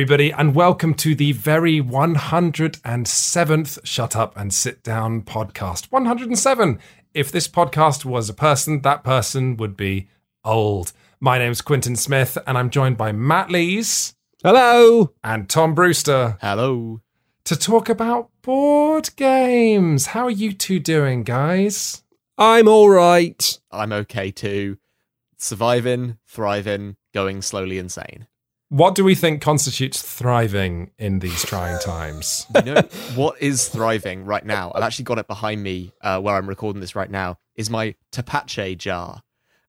everybody, and welcome to the very 107th Shut Up and Sit Down podcast. 107. If this podcast was a person, that person would be old. My name's Quintin Smith, and I'm joined by Matt Lees. Hello. And Tom Brewster. Hello. To talk about board games. How are you two doing, guys? I'm all right. I'm okay too. Surviving, thriving, going slowly insane. What do we think constitutes thriving in these trying times? You know what is thriving right now? I've actually got it behind me uh, where I'm recording this right now. Is my tepache jar,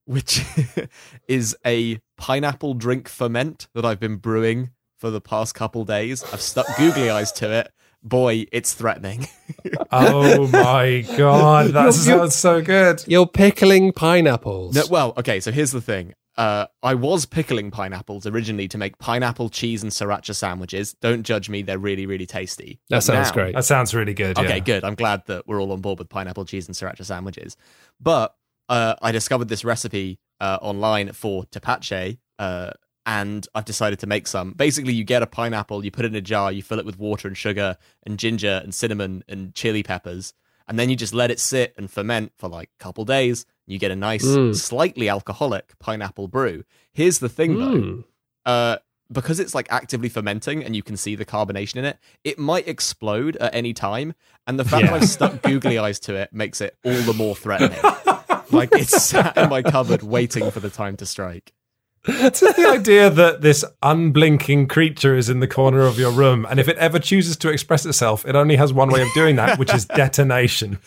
which is a pineapple drink ferment that I've been brewing for the past couple days. I've stuck googly eyes to it. Boy, it's threatening. oh my god, that sounds so good. You're pickling pineapples. No, well, okay, so here's the thing. Uh, I was pickling pineapples originally to make pineapple cheese and sriracha sandwiches. Don't judge me; they're really, really tasty. That But sounds now- great. That sounds really good. Okay, yeah. good. I'm glad that we're all on board with pineapple cheese and sriracha sandwiches. But uh, I discovered this recipe uh, online for tepache, uh, and I've decided to make some. Basically, you get a pineapple, you put it in a jar, you fill it with water and sugar and ginger and cinnamon and chili peppers, and then you just let it sit and ferment for like a couple days. You get a nice, Mm. slightly alcoholic pineapple brew. Here's the thing, though Mm. uh, because it's like actively fermenting and you can see the carbonation in it, it might explode at any time. And the fact Yeah. that I've stuck googly eyes to it makes it all the more threatening. like it's sat in my cupboard waiting for the time to strike. It's the idea that this unblinking creature is in the corner of your room, and if it ever chooses to express itself, it only has one way of doing that, which is detonation.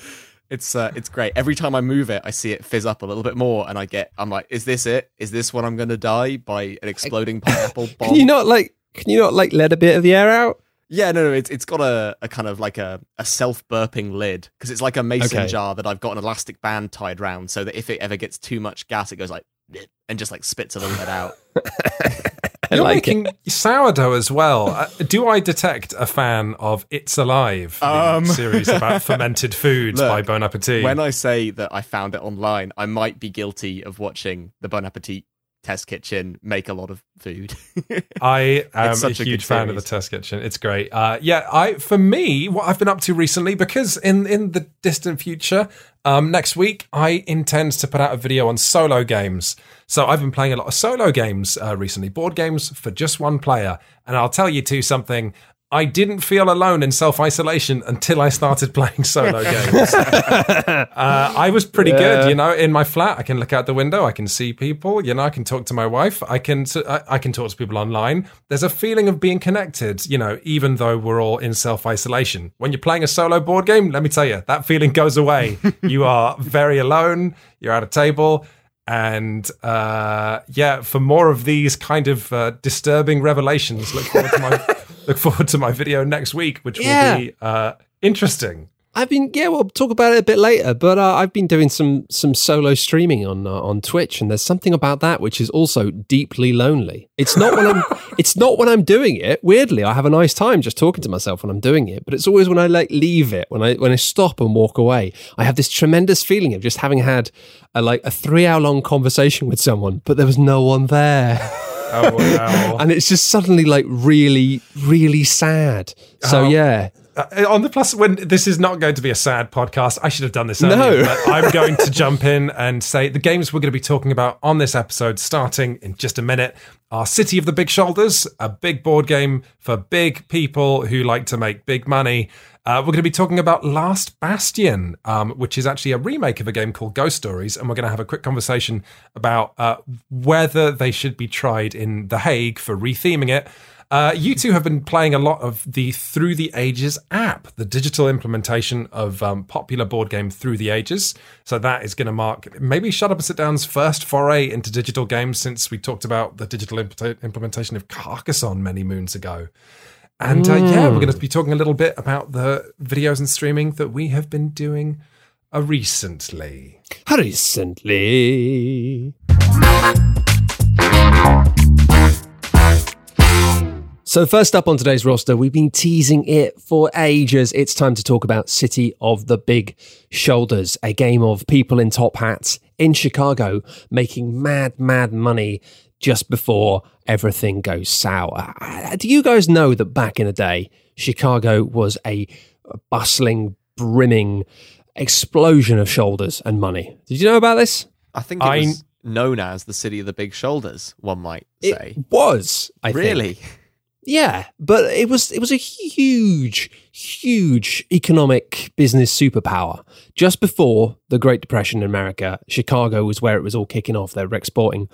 It's uh, it's great. Every time I move it, I see it fizz up a little bit more, and I get I'm like, is this it? Is this when I'm gonna die by an exploding pineapple bomb? Can you not like? Can you not like let a bit of the air out? Yeah, no, no, it's it's got a, a kind of like a, a self burping lid because it's like a mason Okay. jar that I've got an elastic band tied round so that if it ever gets too much gas, it goes like and just like spits a little bit out. I You're like it. making sourdough as well. Uh, do I detect a fan of It's Alive, Um. series about fermented foods Look, by Bon Appetit? When I say that I found it online, I might be guilty of watching the Bon Appetit test kitchen make a lot of food. I am a such a huge good fan of the test kitchen. It's great. Uh, yeah, I for me, what I've been up to recently, because in in the distant future, um, next week I intend to put out a video on solo games. So I've been playing a lot of solo games uh, recently, board games for just one player, and I'll tell you two something. I didn't feel alone in self isolation until I started playing solo games. uh, I was pretty good, you know. In my flat, I can look out the window, I can see people, you know. I can talk to my wife, I can I I can talk to people online. There's a feeling of being connected, you know, even though we're all in self isolation. When you're playing a solo board game, let me tell you, that feeling goes away. you are very alone. You're at a table. And uh, yeah, for more of these kind of uh, disturbing revelations, look forward to my look forward to my video next week, which Yeah. will be uh, interesting. I've been yeah, we'll talk about it a bit later, but uh, I've been doing some some solo streaming on uh, on Twitch, and there's something about that which is also deeply lonely. It's not when I'm it's not when I'm doing it. Weirdly, I have a nice time just talking to myself when I'm doing it, but it's always when I like leave it, when I when I stop and walk away. I have this tremendous feeling of just having had a like a three hour long conversation with someone, but there was no one there. Oh wow! and it's just suddenly like really, really sad. So Oh. yeah, Uh, on the plus, when this is not going to be a sad podcast, I should have done this No. earlier. but I'm going to jump in and say the games we're going to be talking about on this episode, starting in just a minute, are City of the Big Shoulders, a big board game for big people who like to make big money. Uh, we're going to be talking about Last Bastion, um, which is actually a remake of a game called Ghost Stories, and we're going to have a quick conversation about uh, whether they should be tried in The Hague for retheming it. Uh, you two have been playing a lot of the Through the Ages app, the digital implementation of um, popular board game Through the Ages. So that is going to mark maybe Shut Up and Sit Down's first foray into digital games since we talked about the digital impl- implementation of Carcassonne many moons ago. And uh, yeah, we're going to be talking a little bit about the videos and streaming that we have been doing uh, recently. recently. So, first up on today's roster, we've been teasing it for ages. It's time to talk about City of the Big Shoulders, a game of people in top hats in Chicago making mad, mad money just before everything goes sour. Do you guys know that back in the day, Chicago was a bustling, brimming explosion of shoulders and money? Did you know about this? I think it I- was known as the city of the big shoulders. One might say. It was. I think. Yeah, but it was it was a huge, huge economic business superpower. Just before the Great Depression in America, Chicago was where it was all kicking off. They were exporting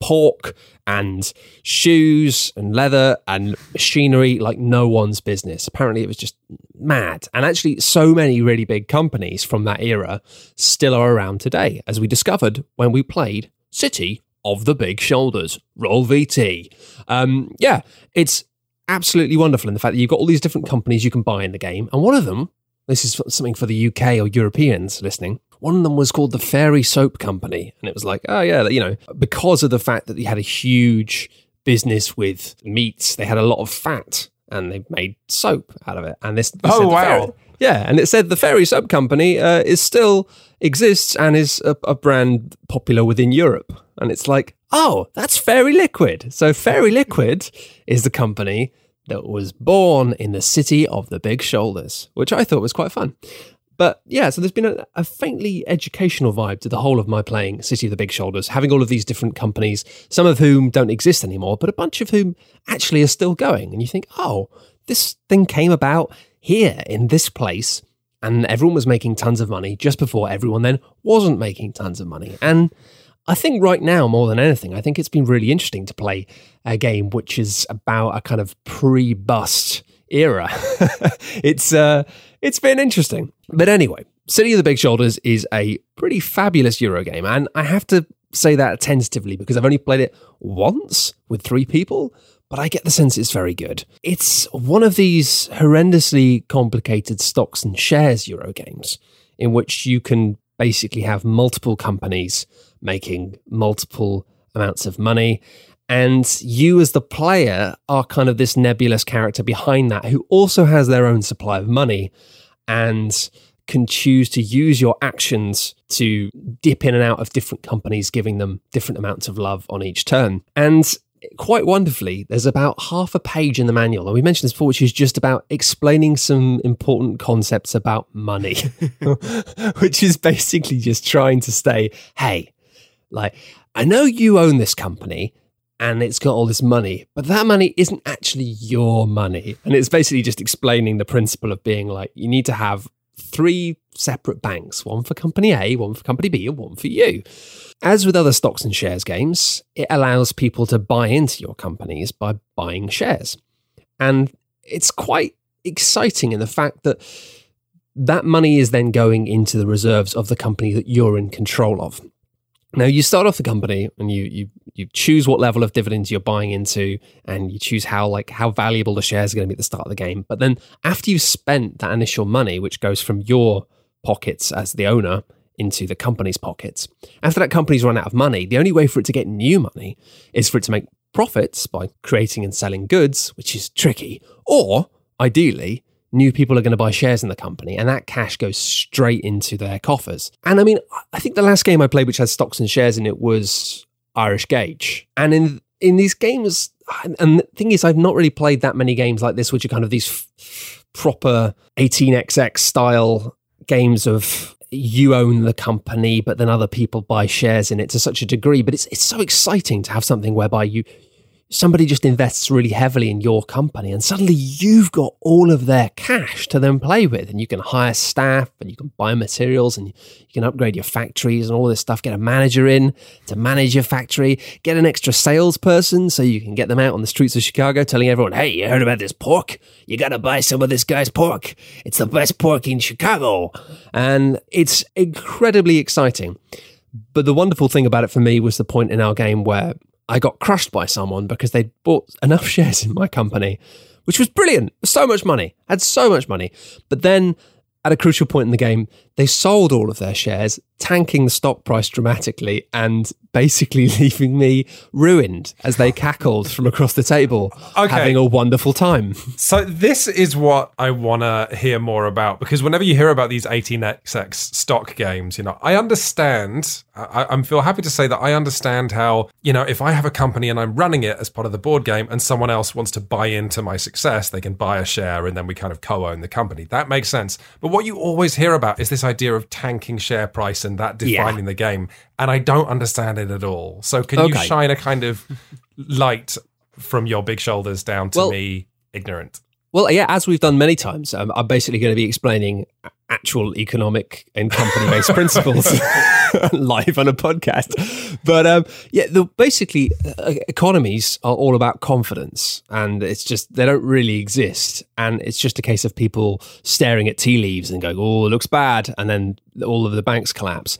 pork and shoes and leather and machinery like no one's business. Apparently, it was just mad. And actually, so many really big companies from that era still are around today, as we discovered when we played City of the Big Shoulders, Roll VT. Um, yeah, it's absolutely wonderful in the fact that you've got all these different companies you can buy in the game. And one of them, this is something for the UK or Europeans listening, one of them was called the Fairy Soap Company. And it was like, oh, yeah, you know, because of the fact that they had a huge business with meats, they had a lot of fat and they made soap out of it. And this, Oh, wow. Fairy- yeah, and it said the Fairy Soap Company uh, is still exists and is a, a brand popular within Europe. And it's like, oh, that's Fairy Liquid. So Fairy Liquid is the company that was born in the city of the big shoulders, which I thought was quite fun. But yeah, so there's been a, a faintly educational vibe to the whole of my playing City of the Big Shoulders, having all of these different companies, some of whom don't exist anymore, but a bunch of whom actually are still going. And you think, oh, this thing came about here in this place, and everyone was making tons of money just before everyone then wasn't making tons of money. And I think right now, more than anything, I think it's been really interesting to play a game which is about a kind of pre-bust era. it's uh, it's been interesting, but anyway, City of the Big Shoulders is a pretty fabulous Euro game, and I have to say that tentatively because I've only played it once with three people. But I get the sense it's very good. It's one of these horrendously complicated stocks and shares Euro games in which you can basically have multiple companies making multiple amounts of money. And you, as the player, are kind of this nebulous character behind that who also has their own supply of money and can choose to use your actions to dip in and out of different companies, giving them different amounts of love on each turn. And quite wonderfully, there's about half a page in the manual, and we mentioned this before, which is just about explaining some important concepts about money, which is basically just trying to say, hey, like, I know you own this company and it's got all this money, but that money isn't actually your money. And it's basically just explaining the principle of being like, you need to have three separate banks one for company A, one for company B, and one for you. As with other stocks and shares games, it allows people to buy into your companies by buying shares. And it's quite exciting in the fact that that money is then going into the reserves of the company that you're in control of. Now you start off the company and you you you choose what level of dividends you're buying into and you choose how like how valuable the shares are going to be at the start of the game. But then after you've spent that initial money, which goes from your pockets as the owner into the company's pockets, after that company's run out of money, the only way for it to get new money is for it to make profits by creating and selling goods, which is tricky, or ideally new people are going to buy shares in the company and that cash goes straight into their coffers. And I mean, I think the last game I played which had stocks and shares in it was Irish Gauge. And in in these games and the thing is I've not really played that many games like this which are kind of these f- proper 18xx style games of you own the company but then other people buy shares in it to such a degree but it's it's so exciting to have something whereby you somebody just invests really heavily in your company and suddenly you've got all of their cash to then play with and you can hire staff and you can buy materials and you can upgrade your factories and all this stuff get a manager in to manage your factory get an extra salesperson so you can get them out on the streets of chicago telling everyone hey you heard about this pork? You gotta buy some of this guy's pork. It's the best pork in chicago. And it's incredibly exciting. But the wonderful thing about it for me was the point in our game where I got crushed by someone because they'd bought enough shares in my company, which was brilliant. So much money, had so much money. But then at a crucial point in the game, they sold all of their shares tanking the stock price dramatically and basically leaving me ruined as they cackled from across the table, Okay. having a wonderful time. So this is what I want to hear more about because whenever you hear about these 18xx stock games, you know, I understand. I, I'm feel happy to say that I understand how you know if I have a company and I'm running it as part of the board game, and someone else wants to buy into my success, they can buy a share and then we kind of co-own the company. That makes sense. But what you always hear about is this idea of tanking share price and that Yeah. defining the game, and I don't understand it at all. So can you shine a kind of light from your big shoulders down to Well- me, ignorant? Well, yeah, as we've done many times, um, I'm basically going to be explaining actual economic and company based principles live on a podcast. But um, yeah, the, basically, uh, economies are all about confidence, and it's just they don't really exist. And it's just a case of people staring at tea leaves and going, oh, it looks bad. And then all of the banks collapse.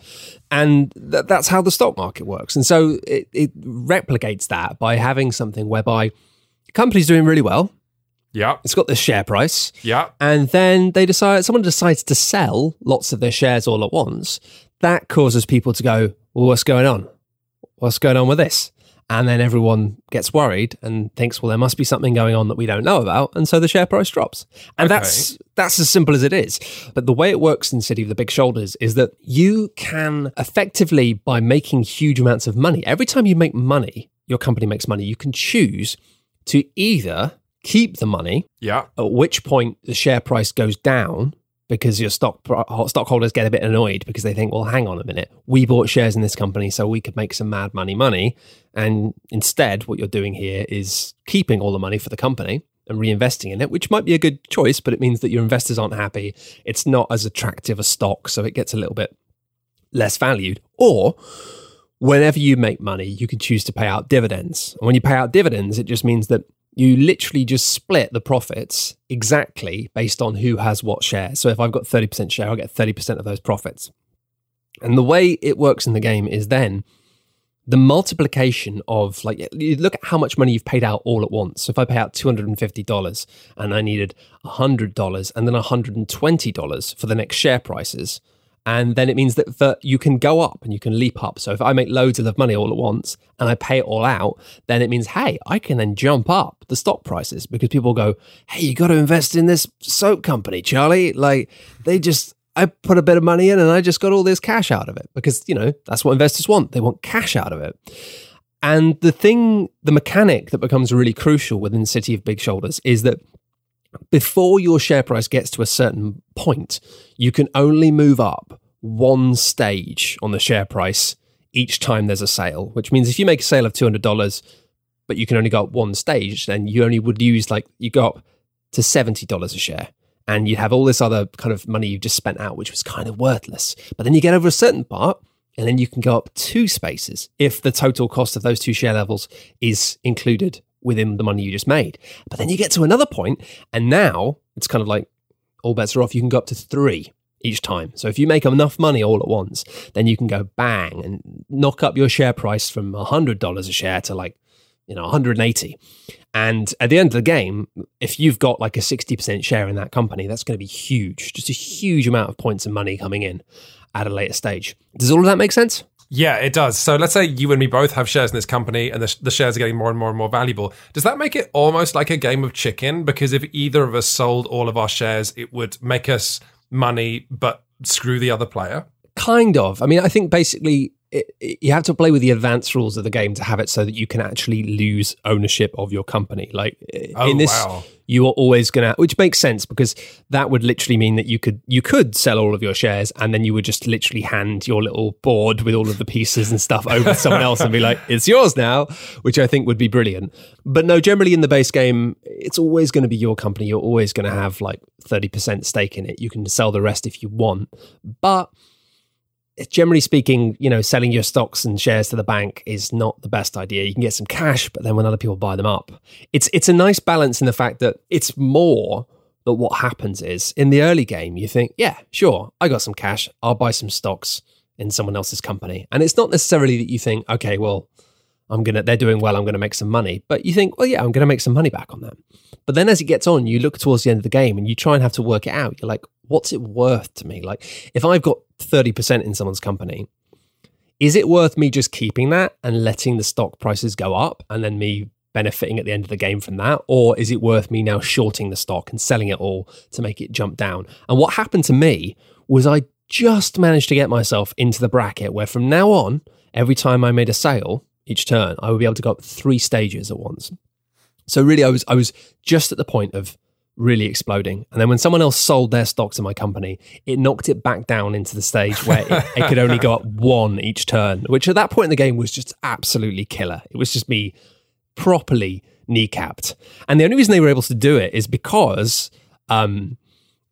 And th- that's how the stock market works. And so it, it replicates that by having something whereby companies doing really well. Yeah, It's got the share price. Yeah. and then they decide someone decides to sell lots of their shares all at once. That causes people to go well what's going on? What's going on with this? And then everyone gets worried and thinks well there must be something going on that we don't know about. And so the share price drops. And Okay. that's that's as simple as it is. But the way it works in city of the big shoulders is that you can effectively by making huge amounts of money every time you make money your company makes money you can choose to either keep the money Yeah. at which point the share price goes down because your stock stockholders get a bit annoyed because they think, well, hang on a minute, we bought shares in this company so we could make some mad money money, and instead, what you're doing here is keeping all the money for the company and reinvesting in it, which might be a good choice, but it means that your investors aren't happy. It's not as attractive a stock, so it gets a little bit less valued. Or whenever you make money, you can choose to pay out dividends. And when you pay out dividends, it just means that you literally just split the profits exactly based on who has what share. So if I've got 30% share, I'll get 30% of those profits. And the way it works in the game is then the multiplication of like you look at how much money you've paid out all at once. So if I pay out $250 and I needed $100 and then $120 for the next share prices, and then it means that, that you can go up and you can leap up. So if I make loads of money all at once and I pay it all out, then it means, hey, I can then jump up the stock prices because people go, hey, you got to invest in this soap company, Charlie. Like they just, I put a bit of money in and I just got all this cash out of it because, you know, that's what investors want. They want cash out of it. And the thing, the mechanic that becomes really crucial within City of Big Shoulders is that before your share price gets to a certain point, you can only move up one stage on the share price each time there's a sale, which means if you make a sale of $200, but you can only go up one stage, then you only would use like, you go up to $70 a share. And you have all this other kind of money you've just spent out, which was kind of worthless. But then you get over a certain part, and then you can go up two spaces if the total cost of those two share levels is included within the money you just made. But then you get to another point, and now it's kind of like all bets are off. You can go up to three each time. So if you make enough money all at once, then you can go bang and knock up your share price from $100 a share to like, you know, 180. And at the end of the game, if you've got like a 60% share in that company, that's going to be huge. Just a huge amount of points and money coming in at a later stage. Does all of that make sense? Yeah, it does. So let's say you and me both have shares in this company and the, the shares are getting more and more and more valuable. Does that make it almost like a game of chicken? Because if either of us sold all of our shares, it would make us money, but screw the other player? Kind of. I mean, I think basically it, it- you have to play with the advanced rules of the game to have it so that you can actually lose ownership of your company. Like Oh, in this, wow. you are always gonna, which makes sense because that would literally mean that you could you could sell all of your shares and then you would just literally hand your little board with all of the pieces and stuff over to someone else and be like, "It's yours now," which I think would be brilliant. But no, generally in the base game, it's always going to be your company. You're always going to have like thirty percent stake in it. You can sell the rest if you want, but generally speaking, you know, selling your stocks and shares to the bank is not the best idea. You can get some cash, but then when other people buy them up, it's it's a nice balance in the fact that it's more that what happens is in the early game, you think, yeah, sure, I got some cash, I'll buy some stocks in someone else's company, and it's not necessarily that you think, okay, well. I'm gonna they're doing well, I'm gonna make some money. But you think, well, yeah, I'm gonna make some money back on them. But then as it gets on, you look towards the end of the game and you try and have to work it out. You're like, what's it worth to me? Like, if I've got 30% in someone's company, is it worth me just keeping that and letting the stock prices go up and then me benefiting at the end of the game from that? Or is it worth me now shorting the stock and selling it all to make it jump down? And what happened to me was I just managed to get myself into the bracket where from now on, every time I made a sale each turn, I would be able to go up three stages at once. So really I was I was just at the point of really exploding. And then when someone else sold their stocks in my company, it knocked it back down into the stage where it, it, could only go up one each turn, which at that point in the game was just absolutely killer. It was just me properly kneecapped. And the only reason they were able to do it is because um,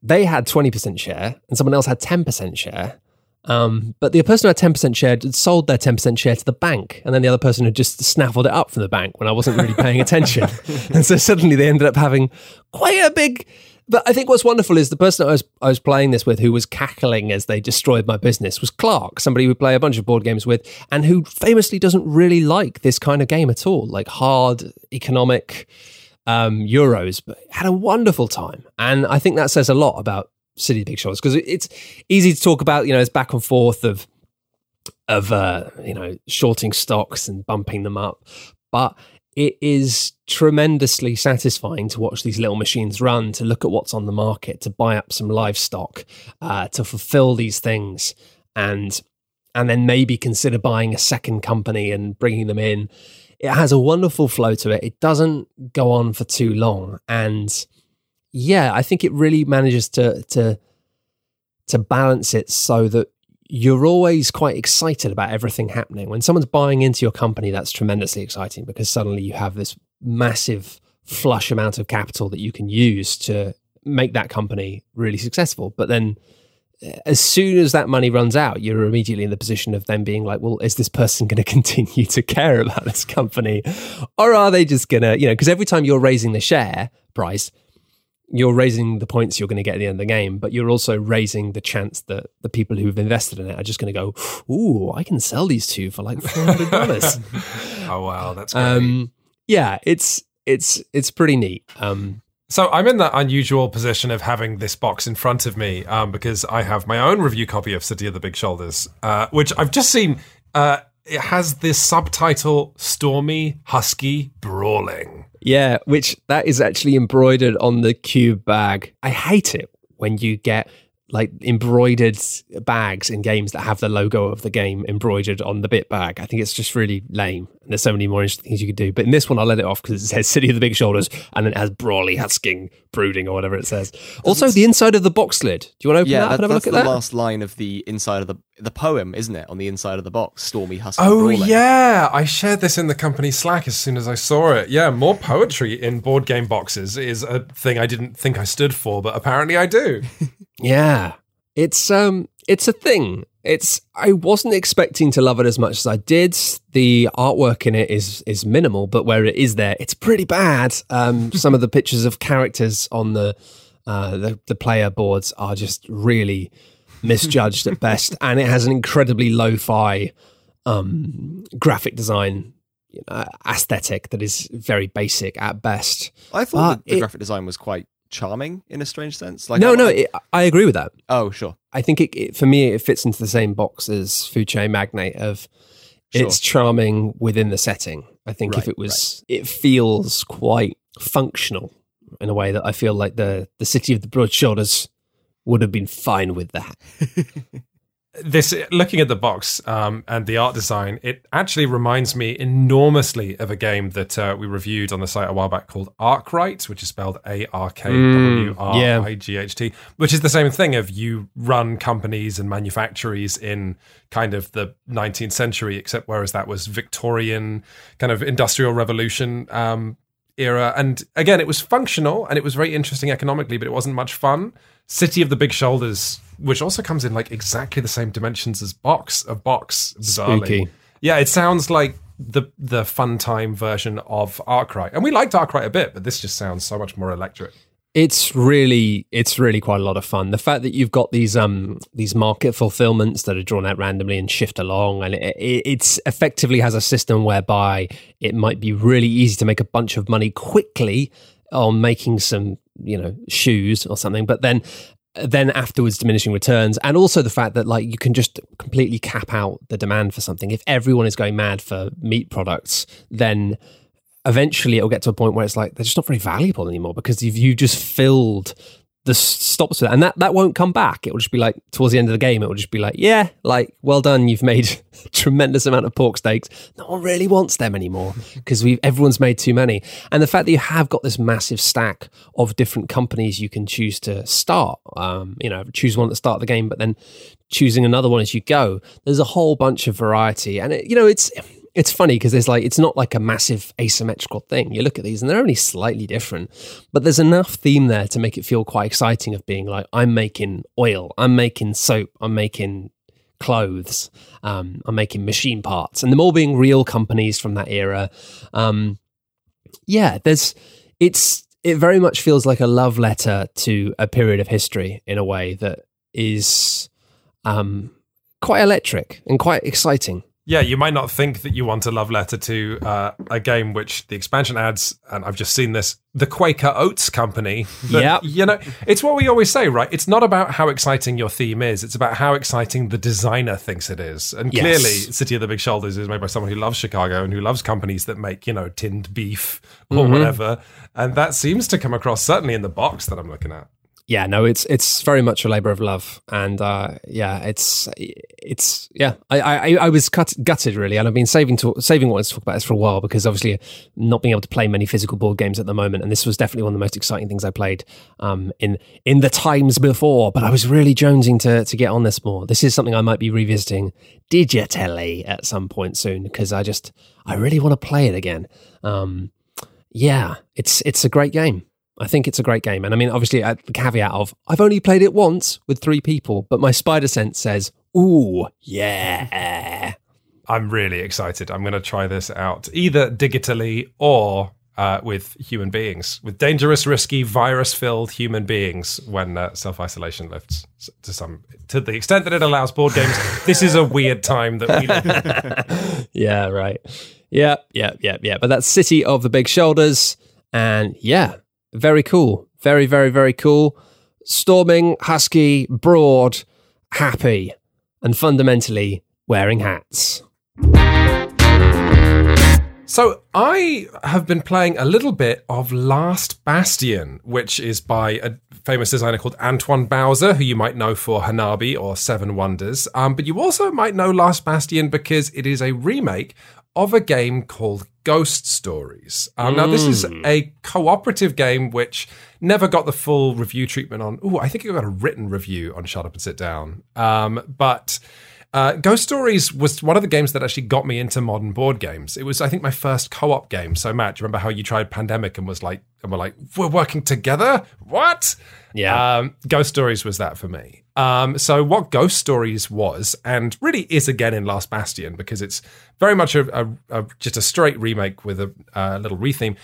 they had 20% share and someone else had 10% share. Um, but the person who had 10% share had sold their 10% share to the bank. And then the other person had just snaffled it up from the bank when I wasn't really paying attention. and so suddenly they ended up having quite a big. But I think what's wonderful is the person I was, I was playing this with who was cackling as they destroyed my business was Clark, somebody we play a bunch of board games with, and who famously doesn't really like this kind of game at all, like hard economic um, Euros, but had a wonderful time. And I think that says a lot about City Big Shoulders because it's easy to talk about. You know, it's back and forth of of uh, you know shorting stocks and bumping them up, but it is tremendously satisfying to watch these little machines run, to look at what's on the market, to buy up some livestock, uh, to fulfill these things, and and then maybe consider buying a second company and bringing them in. It has a wonderful flow to it. It doesn't go on for too long, and yeah, I think it really manages to to to balance it so that you're always quite excited about everything happening. When someone's buying into your company, that's tremendously exciting because suddenly you have this massive flush amount of capital that you can use to make that company really successful. But then eh, as soon as that money runs out, you're immediately in the position of them being like, well, is this person going to continue to care about this company? Or are they just going to, you know, because every time you're raising the share price, you're raising the points you're going to get at the end of the game, but you're also raising the chance that the people who've invested in it are just going to go, "Ooh, I can sell these two for like four hundred dollars." oh wow, that's great. Um, yeah, it's it's it's pretty neat. Um, so I'm in that unusual position of having this box in front of me um, because I have my own review copy of City of the Big Shoulders, uh, which I've just seen. Uh, it has this subtitle "Stormy Husky Brawling." Yeah, which that is actually embroidered on the cube bag. I hate it when you get like embroidered bags in games that have the logo of the game embroidered on the bit bag. I think it's just really lame. And there's so many more interesting things you could do. But in this one, I'll let it off because it says City of the Big Shoulders and then it has Brawly Husking Brooding or whatever it says. Also, the inside of the box lid. Do you want to open yeah, that up that, and have a look at that? last line of the inside of the the poem, isn't it? On the inside of the box, Stormy Husky. Oh Brawling. yeah, I shared this in the company Slack as soon as I saw it. Yeah, more poetry in board game boxes is a thing I didn't think I stood for, but apparently I do. Yeah. It's um it's a thing. It's I wasn't expecting to love it as much as I did. The artwork in it is is minimal, but where it is there, it's pretty bad. Um some of the pictures of characters on the uh the, the player boards are just really misjudged at best and it has an incredibly lo-fi um graphic design you know, aesthetic that is very basic at best. I thought the, the it- graphic design was quite charming in a strange sense. Like no, I- no, I- it, I agree with that. oh, sure. I think it, it for me it fits into the same box as Food Chain Magnate of Sure. it's charming within the setting. I think if it was it feels quite functional in a way that I feel like the the City of the Broad Shoulders would have been fine with that. this looking at the box um, and the art design, it actually reminds me enormously of a game that uh, we reviewed on the site a while back called Arkwright, which is spelled A R K W R I G H T, which is the same thing of you run companies and manufactories in kind of the 19th century, except whereas that was Victorian kind of industrial revolution um, era. And again, it was functional and it was very interesting economically, but it wasn't much fun. City of the Big Shoulders, which also comes in like exactly the same dimensions as Box of Box, bizarrely. Spooky. Yeah, it sounds like the the fun time version of Arkwright, and we liked Arkwright a bit, but this just sounds so much more electric. It's really it's really quite a lot of fun. The fact that you've got these um these market fulfillments that are drawn out randomly and shift along, and it, it it's effectively has a system whereby it might be really easy to make a bunch of money quickly on making some you know shoes or something, but then then afterwards diminishing returns and also the fact that like you can just completely cap out the demand for something. If everyone is going mad for meat products then eventually it'll get to a point where it's like they're just not very valuable anymore because you've you just filled the stops with that. And that that won't come back. It will just be like towards the end of the game it will just be like yeah like well done you've made tremendous amount of pork steaks. No one really wants them anymore because we've everyone's made too many. And the fact that you have got this massive stack of different companies you can choose to start um, you know choose one the start the game but then choosing another one as you go there's a whole bunch of variety. And it, you know it's it's funny because there's like it's not like a massive asymmetrical thing. You look at these and they're only slightly different, but there's enough theme there to make it feel quite exciting of being like I'm making oil, I'm making soap, I'm making clothes, um, I'm making machine parts, and them all being real companies from that era. Um, yeah, there's it's it very much feels like a love letter to a period of history in a way that is um, quite electric and quite exciting. Yeah, you might not think that you want a love letter to uh, a game which the expansion adds, and I've just seen this, the Quaker Oats Company. Yeah. You know, it's what we always say, right? It's not about how exciting your theme is, it's about how exciting the designer thinks it is. And Yes. clearly, City of the Big Shoulders is made by someone who loves Chicago and who loves companies that make, you know, tinned beef or whatever. And that seems to come across certainly in the box that I'm looking at. Yeah, no, it's it's very much a labor of love, and uh, yeah, it's it's yeah. I I, I was cut, gutted really, and I've been saving to saving wanting to talk about this for a while because obviously not being able to play many physical board games at the moment, and this was definitely one of the most exciting things I played um, in in the times before. But I was really jonesing to to get on this more. This is something I might be revisiting digitally at some point soon because I just I really want to play it again. Um, yeah, it's it's a great game. I think it's a great game. And I mean, obviously, at the caveat of I've only played it once with three people, but my spider sense says, ooh, yeah. I'm really excited. I'm going to try this out either digitally or uh, with human beings, with dangerous, risky, virus-filled human beings when uh, self-isolation lifts to some to the extent that it allows board games. this is a weird time that we live. in. Yeah, right. Yeah, yeah, yeah, yeah. But that's City of the Big Shoulders. And yeah, very cool. Very, very, very cool. Storming, husky, broad, happy, and fundamentally wearing hats. So I have been playing a little bit of Last Bastion, which is by a famous designer called Antoine Bauza, who you might know for Hanabi or Seven Wonders. Um, but you also might know Last Bastion because it is a remake of a game called Ghost Stories. Um, Now, this is a cooperative game which never got the full review treatment on. Oh, I think it got a written review on Shut Up and Sit Down. Um, but uh, Ghost Stories was one of the games that actually got me into modern board games. It was, I think, my first co-op game. So, Matt, do you remember how you tried Pandemic and was like, and we're like, we're working together? What? Yeah. Um, Ghost Stories was that for me. Um, so, what Ghost Stories was, and really is again in Last Bastion, because it's very much a, a, a just a straight remake with a, a little retheme.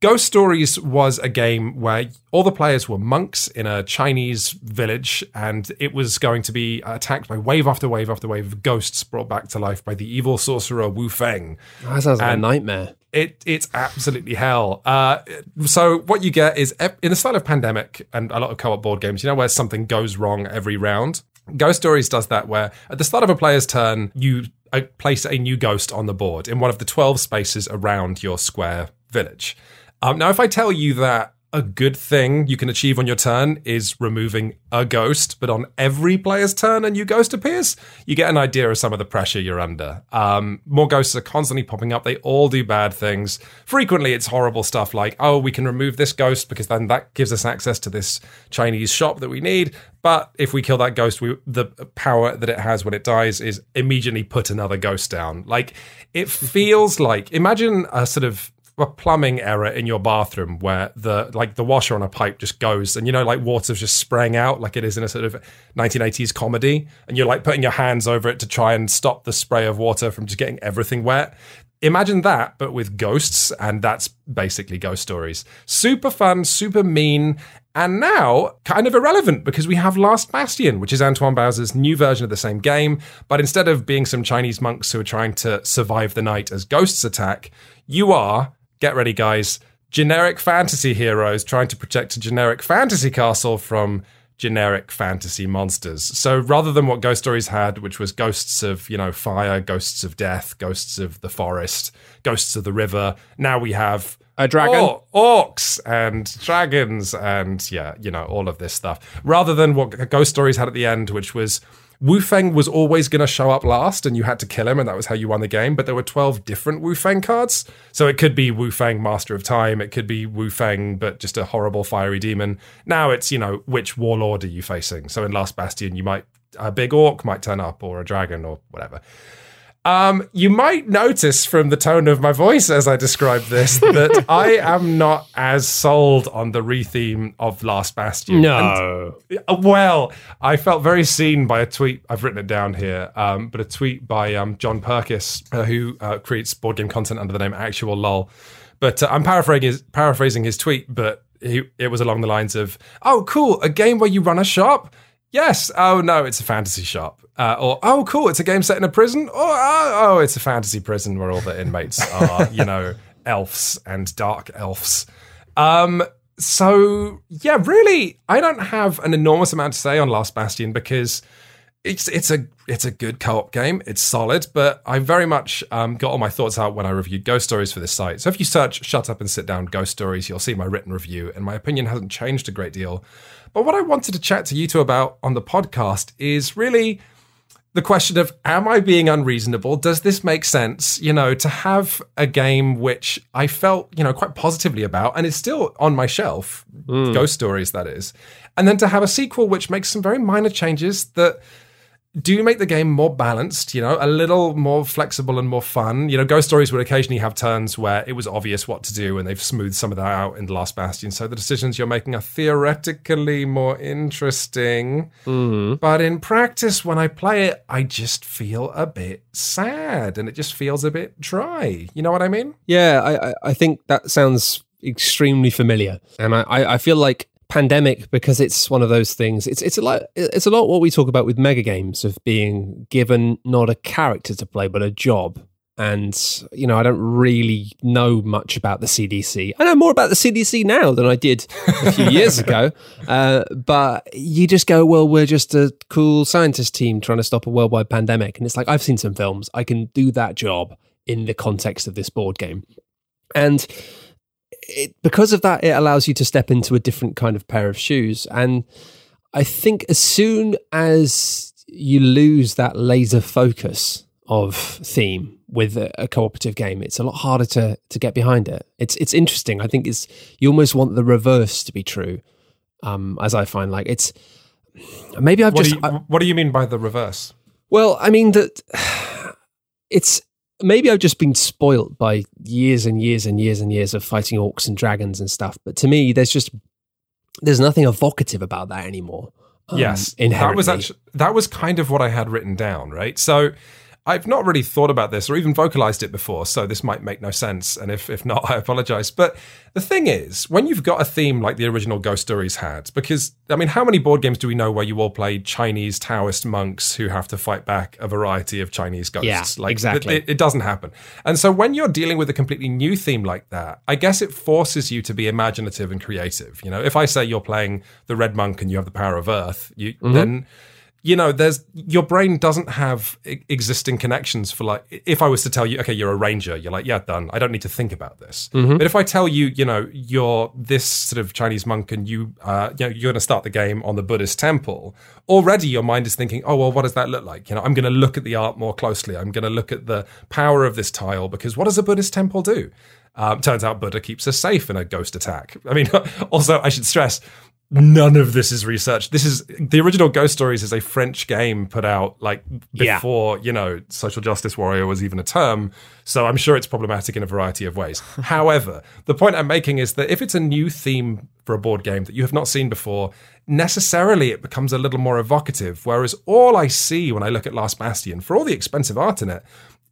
Ghost Stories was a game where all the players were monks in a Chinese village, and it was going to be attacked by wave after wave after wave of ghosts brought back to life by the evil sorcerer Wu Feng. That sounds like And- a nightmare. It it's absolutely hell. Uh, so what you get is in the style of Pandemic and a lot of co-op board games, you know, where something goes wrong every round. Ghost Stories does that, where at the start of a player's turn, you uh, place a new ghost on the board in one of the twelve spaces around your square village. Um, now, if I tell you that a good thing you can achieve on your turn is removing a ghost, but on every player's turn a new ghost appears, you get an idea of some of the pressure you're under. Um, more ghosts are constantly popping up. They all do bad things. Frequently, it's horrible stuff like, oh, we can remove this ghost because then that gives us access to this Chinese shop that we need. But if we kill that ghost, we, the power that it has when it dies is immediately put another ghost down. Like, it feels like, imagine a sort of a plumbing error in your bathroom where the like the washer on a pipe just goes and you know like water's just spraying out like it is in a sort of 1980s comedy and you're like putting your hands over it to try and stop the spray of water from just getting everything wet imagine that but with ghosts and that's basically ghost stories super fun super mean and now kind of irrelevant because we have Last Bastion, which is Antoine Bauza's new version of the same game. But instead of being some Chinese monks who are trying to survive the night as ghosts attack, you are, get ready guys, generic fantasy heroes trying to protect a generic fantasy castle from generic fantasy monsters. So rather than what Ghost Stories had, which was ghosts of, you know, fire, ghosts of death, ghosts of the forest, ghosts of the river, now we have A dragon. or- orcs and dragons and yeah, you know, all of this stuff. Rather than what Ghost Stories had at the end, which was Wu Feng was always going to show up last and you had to kill him and that was how you won the game. But there were 12 different Wu Feng cards. So it could be Wu Feng, Master of Time. It could be Wu Feng, but just a horrible fiery demon. Now it's, you know, which warlord are you facing? So in Last Bastion, you might, a big orc might turn up or a dragon or whatever. Um, you might notice from the tone of my voice as I describe this that I am not as sold on the retheme of Last Bastion. No. And- uh, well, I felt very seen by a tweet. I've written it down here, um, but a tweet by um, John Perkis, uh, who uh, creates board game content under the name Actual Lol. But uh, I'm paraphrasing his, paraphrasing his tweet, but he, it was along the lines of, "Oh, cool, a game where you run a shop." Yes. Oh no, it's a fantasy shop. Uh, or oh, cool, it's a game set in a prison. Or oh, oh, it's a fantasy prison where all the inmates are, you know, elves and dark elves. Um, so yeah, really, I don't have an enormous amount to say on Last Bastion because it's it's a it's a good co-op game. It's solid, but I very much um, got all my thoughts out when I reviewed Ghost Stories for this site. So if you search "Shut Up and Sit Down" Ghost Stories, you'll see my written review, and my opinion hasn't changed a great deal. But what I wanted to chat to you two about on the podcast is really the question of am I being unreasonable? Does this make sense? You know, to have a game which I felt, you know, quite positively about and is still on my shelf, hmm. Ghost Stories, that is. And then to have a sequel which makes some very minor changes that do you make the game more balanced, you know, a little more flexible and more fun. You know, Ghost Stories would occasionally have turns where it was obvious what to do, and they've smoothed some of that out in The Last Bastion. So the decisions you're making are theoretically more interesting. Mm-hmm. But in practice, when I play it, I just feel a bit sad and it just feels a bit dry. You know what I mean? Yeah, I, I- think that sounds extremely familiar, and I I feel like pandemic because it's one of those things. It's it's a lot it's a lot what we talk about with mega games of being given not a character to play but a job. And you know, I don't really know much about the CDC. I know more about the CDC now than I did a few years ago. Uh, but you just go, well, we're just a cool scientist team trying to stop a worldwide pandemic, and it's like I've seen some films. I can do that job in the context of this board game. And it, because of that, it allows you to step into a different kind of pair of shoes. And I think as soon as you lose that laser focus of theme with a, a cooperative game, it's a lot harder to to get behind it. It's it's interesting. I think it's you almost want the reverse to be true. Um, as I find, like it's maybe I've What, just do you, what do you mean by the reverse? well, I mean that it's maybe I've just been spoilt by years and years and years and years of fighting orcs and dragons and stuff. But to me, there's just there's nothing evocative about that anymore. um, yes, that inherently. was actually that was kind of what I had written down, right? So I've not really thought about this or even vocalized it before, so this might make no sense. And if if not, I apologize. But the thing is, when you've got a theme like the original Ghost Stories had, because I mean, how many board games do we know where you all play Chinese Taoist monks who have to fight back a variety of Chinese ghosts? Yeah, like exactly. It, it doesn't happen. And so when you're dealing with a completely new theme like that, I guess it forces you to be imaginative and creative. You know, if I say you're playing the Red Monk and you have the power of Earth, you mm-hmm. then you know there's your brain doesn't have existing connections for like if i was to tell you okay you're a ranger you're like yeah done. I don't need to think about this. But if i tell you you know you're this sort of chinese monk and you uh you know you're going to start the game on the buddhist temple already your mind is thinking oh well what does that look like? You know i'm going to look at the art more closely. I'm going to look at the power of this tile because what does a buddhist temple do? Um, turns out Buddha keeps us safe in a ghost attack. I mean, also, I should stress, none of this is research. This is the original Ghost Stories is a French game put out like Yeah. before, you know, social justice warrior was even a term. So I'm sure it's problematic in a variety of ways. However, the point I'm making is that if it's a new theme for a board game that you have not seen before, necessarily it becomes a little more evocative. Whereas all I see when I look at Last Bastion, for all the expensive art in it,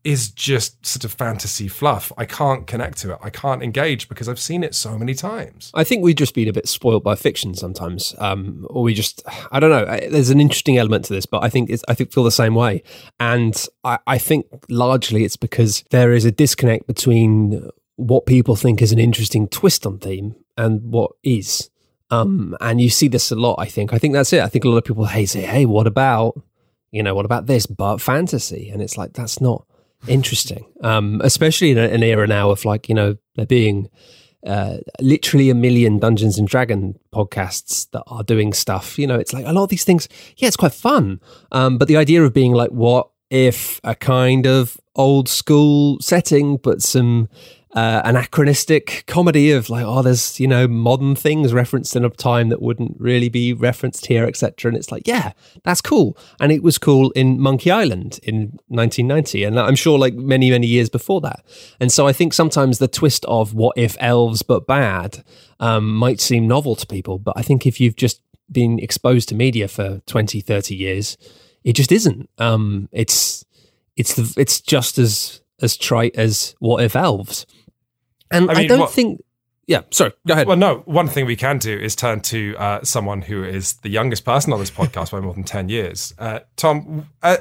is just sort of fantasy fluff. I can't connect to it. I can't engage because I've seen it so many times. I think we've just been a bit spoiled by fiction sometimes, um, or we just I don't know. There's an interesting element to this, but I think it's, I think feel the same way, and I, I think largely it's because there is a disconnect between what people think is an interesting twist on theme and what is. Um, and you see this a lot. I think. I think that's it. I think a lot of people hey say, hey, what about you know what about this but fantasy? And it's like that's not interesting. Um, especially in an era now of like you know there being uh, literally a million Dungeons and Dragon podcasts that are doing stuff. You know, it's like a lot of these things. Yeah, it's quite fun. Um, but the idea of being like, what if a kind of old school setting, but some uh, anachronistic comedy of like, oh, there's you know modern things referenced in a time that wouldn't really be referenced here, etc. And it's like, yeah, that's cool. And it was cool in Monkey Island in 1990, and I'm sure like many many years before that. And so I think sometimes the twist of what if elves but bad um, might seem novel to people, but I think if you've just been exposed to media for 20, 30 years, it just isn't. Um, it's it's the, it's just as as trite as what if elves. And I, I don't what- think. Yeah, sorry. Go ahead. Well, no. One thing we can do is turn to uh, someone who is the youngest person on this podcast by more than ten years. Uh, Tom, uh,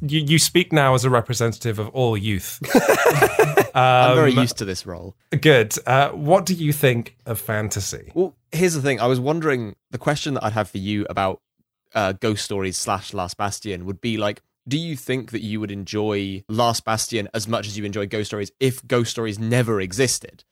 you, you speak now as a representative of all youth. I'm very Um, used to this role. Good. Uh, what do you think of fantasy? Well, here's the thing. I was wondering the question that I'd have for you about uh, Ghost Stories slash Last Bastion would be like, do you think that you would enjoy Last Bastion as much as you enjoy Ghost Stories if Ghost Stories never existed?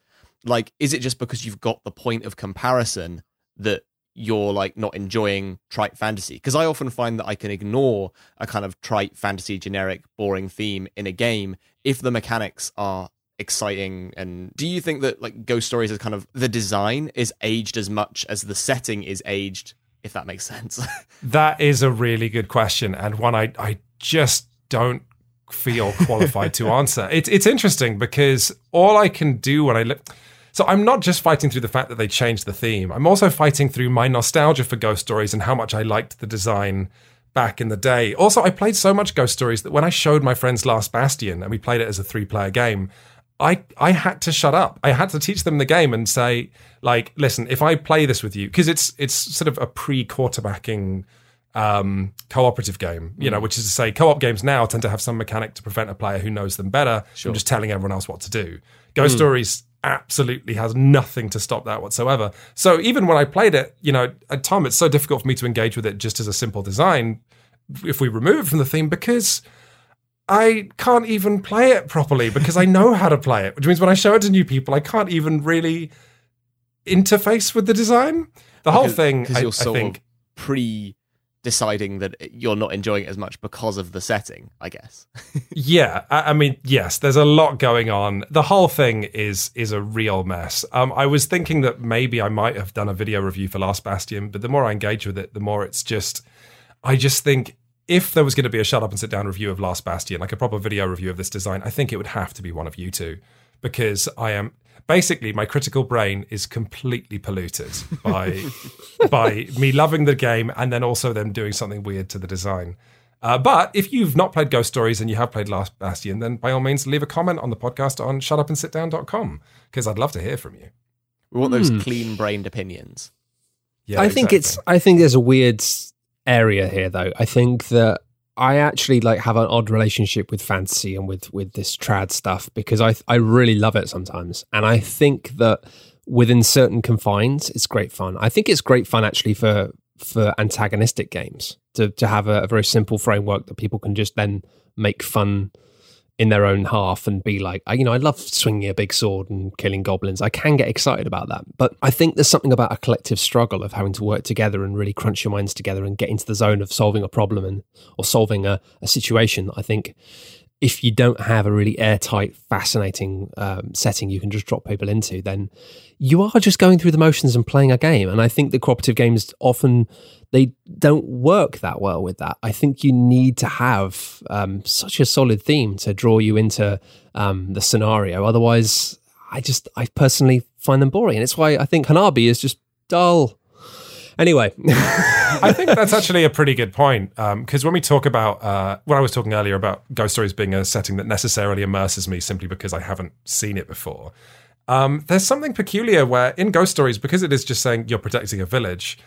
Like, is it just because you've got the point of comparison that you're like not enjoying trite fantasy? Because I often find that I can ignore a kind of trite fantasy, generic, boring theme in a game if the mechanics are exciting and do you think that like ghost stories is kind of the design is aged as much as the setting is aged if that makes sense That is a really good question, and one I, I just don't feel qualified to answer. It's it's interesting because all I can do when I look. So I'm not just fighting through the fact that they changed the theme. I'm also fighting through my nostalgia for Ghost Stories and how much I liked the design back in the day. Also, I played so much Ghost Stories that when I showed my friends Last Bastion and we played it as a three-player game, I I had to shut up. I had to teach them the game and say, like, listen, if I play this with you, because it's it's sort of a pre-quarterbacking um, cooperative game, you know, which is to say, co-op games now tend to have some mechanic to prevent a player who knows them better from just telling everyone else what to do. Ghost Stories absolutely has nothing to stop that whatsoever. So even when I played it, you know, at Tom, it's so difficult for me to engage with it just as a simple design if we remove it from the theme because I can't even play it properly because I know how to play it, which means when I show it to new people, I can't even really interface with the design. The whole thing, I, I think, pre deciding that you're not enjoying it as much because of the setting i guess yeah. I, I mean, yes, there's a lot going on. The whole thing is is a real mess. Um, I was thinking that maybe I might have done a video review for Last Bastion, but the more I engage with it, the more it's just. I just think if there was going to be a shut up and sit down review of Last Bastion, like a proper video review of this design, I think it would have to be one of you two because I am basically my critical brain is completely polluted by by me loving the game and then also them doing something weird to the design. Uh, but if you've not played Ghost Stories and you have played Last Bastion, then by all means leave a comment on the podcast on shutupandsitdown.com because I'd love to hear from you. we want those clean brained opinions Yeah, I think exactly. it's. I think there's a weird area here, though. I think that I actually like have an odd relationship with fantasy and with with this trad stuff because I I really love it sometimes, and I think that within certain confines, it's great fun. I think it's great fun actually for for antagonistic games to to have a, a very simple framework that people can just then make fun in their own half and be like, you know, I love swinging a big sword and killing goblins. I can get excited about that. But I think there's something about a collective struggle of having to work together and really crunch your minds together and get into the zone of solving a problem and or solving a, a situation. I think if you don't have a really airtight, fascinating um, setting you can just drop people into, then you are just going through the motions and playing a game. And I think the cooperative games often they don't work that well with that. I think you need to have um, such a solid theme to draw you into um, the scenario. Otherwise, I just I personally find them boring, and it's why I think Hanabi is just dull. Anyway, I think that's actually a pretty good point because when we talk about uh, when I was talking earlier about Ghost Stories being a setting that necessarily immerses me simply because I haven't seen it before, um, there's something peculiar where in Ghost Stories because it is just saying you're protecting a village.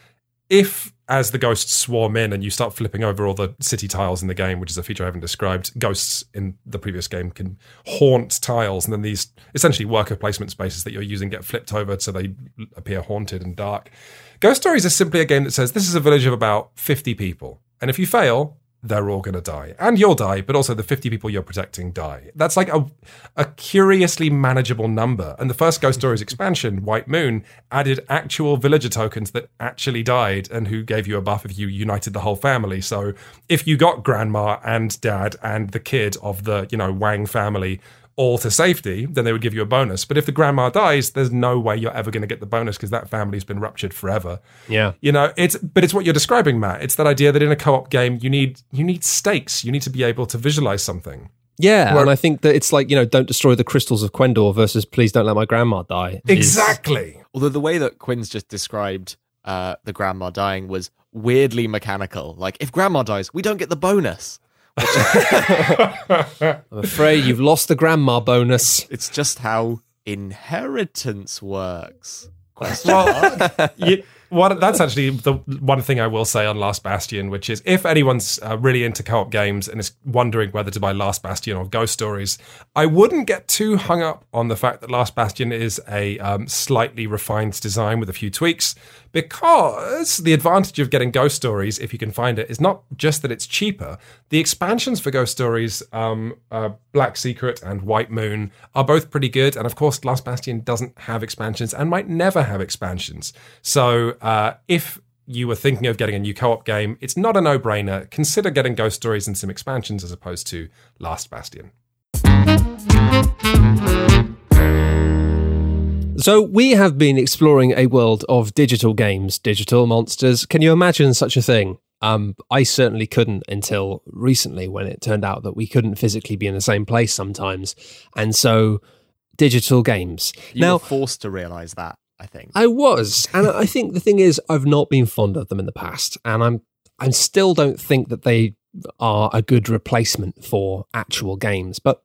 If, as the ghosts swarm in and you start flipping over all the city tiles in the game, which is a feature I haven't described, ghosts in the previous game can haunt tiles, and then these essentially worker placement spaces that you're using get flipped over so they appear haunted and dark Ghost Stories is simply a game that says this is a village of about 50 people. And if you fail, they're all going to die. And you'll die, but also the 50 people you're protecting die. That's like a, a curiously manageable number. And the first Ghost Stories expansion, White Moon, added actual villager tokens that actually died and who gave you a buff if you united the whole family. So if you got grandma and dad and the kid of the, you know, Wang family all to safety, then they would give you a bonus. But if the grandma dies, there's no way you're ever going to get the bonus because that family's been ruptured forever. Yeah. You know, it's but it's what you're describing, Matt. It's that idea that in a co-op game you need you need stakes. You need to be able to visualize something. Yeah, Where- and I think that it's like you know, don't destroy the crystals of Quendor versus please don't let my grandma die. is- Exactly. Although the way that Quinns just described uh, the grandma dying was weirdly mechanical. Like, if grandma dies, we don't get the bonus. I'm afraid you've lost the grandma bonus. It's just how inheritance works. Question Well, you, what, that's actually the one thing I will say on Last Bastion, which is if anyone's uh, really into co-op games and is wondering whether to buy Last Bastion or Ghost Stories, I wouldn't get too hung up on the fact that Last Bastion is a um, slightly refined design with a few tweaks, because the advantage of getting Ghost Stories, if you can find it, is not just that it's cheaper. The expansions for Ghost Stories, um, uh, Black Secret and White Moon, are both pretty good, and of course, Last Bastion doesn't have expansions and might never have expansions. So uh, if you were thinking of getting a new co-op game, it's not a no-brainer. Consider getting Ghost Stories and some expansions as opposed to Last Bastion. So we have been exploring a world of digital games, digital monsters. Can you imagine such a thing? Um, I certainly couldn't until recently when it turned out that we couldn't physically be in the same place sometimes. And so digital games. You now were forced to realize that, I think. I was, and I think the thing is, I've not been fond of them in the past, and I'm, I still don't think that they are a good replacement for actual games. But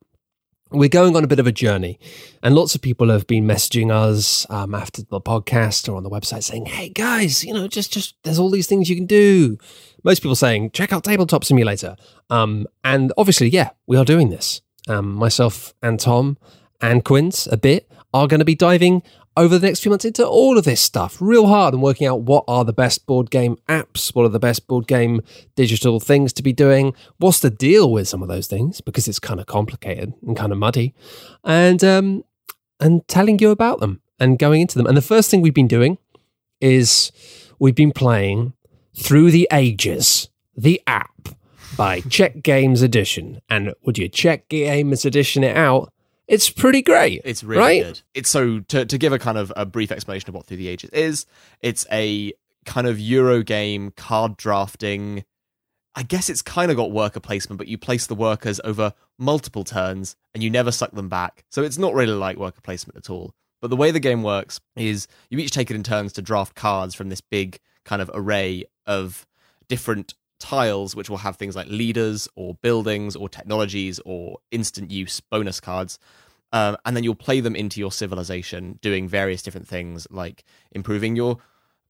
we're going on a bit of a journey, and lots of people have been messaging us um, after the podcast or on the website saying, "Hey guys, you know, just just there's all these things you can do." Most people saying, "Check out Tabletop Simulator," um, and obviously, yeah, we are doing this. Um, myself and Tom and Quinns a bit are going to be diving over the next few months into all of this stuff real hard and working out what are the best board game apps, what are the best board game digital things to be doing, what's the deal with some of those things because it's kind of complicated and kind of muddy, and um, and telling you about them and going into them. And the first thing we've been doing is we've been playing through the ages, the app by Czech Games Edition. And would you Check Games Edition it out? It's pretty great. It's really right? good. It's so to to give a kind of a brief explanation of what Through the Ages is. It's a kind of Euro game card drafting. I guess it's kind of got worker placement, but you place the workers over multiple turns and you never suck them back. So it's not really like worker placement at all. But the way the game works is you each take it in turns to draft cards from this big kind of array of different tiles, which will have things like leaders or buildings or technologies or instant use bonus cards. Um, and then you'll play them into your civilization, doing various different things like improving your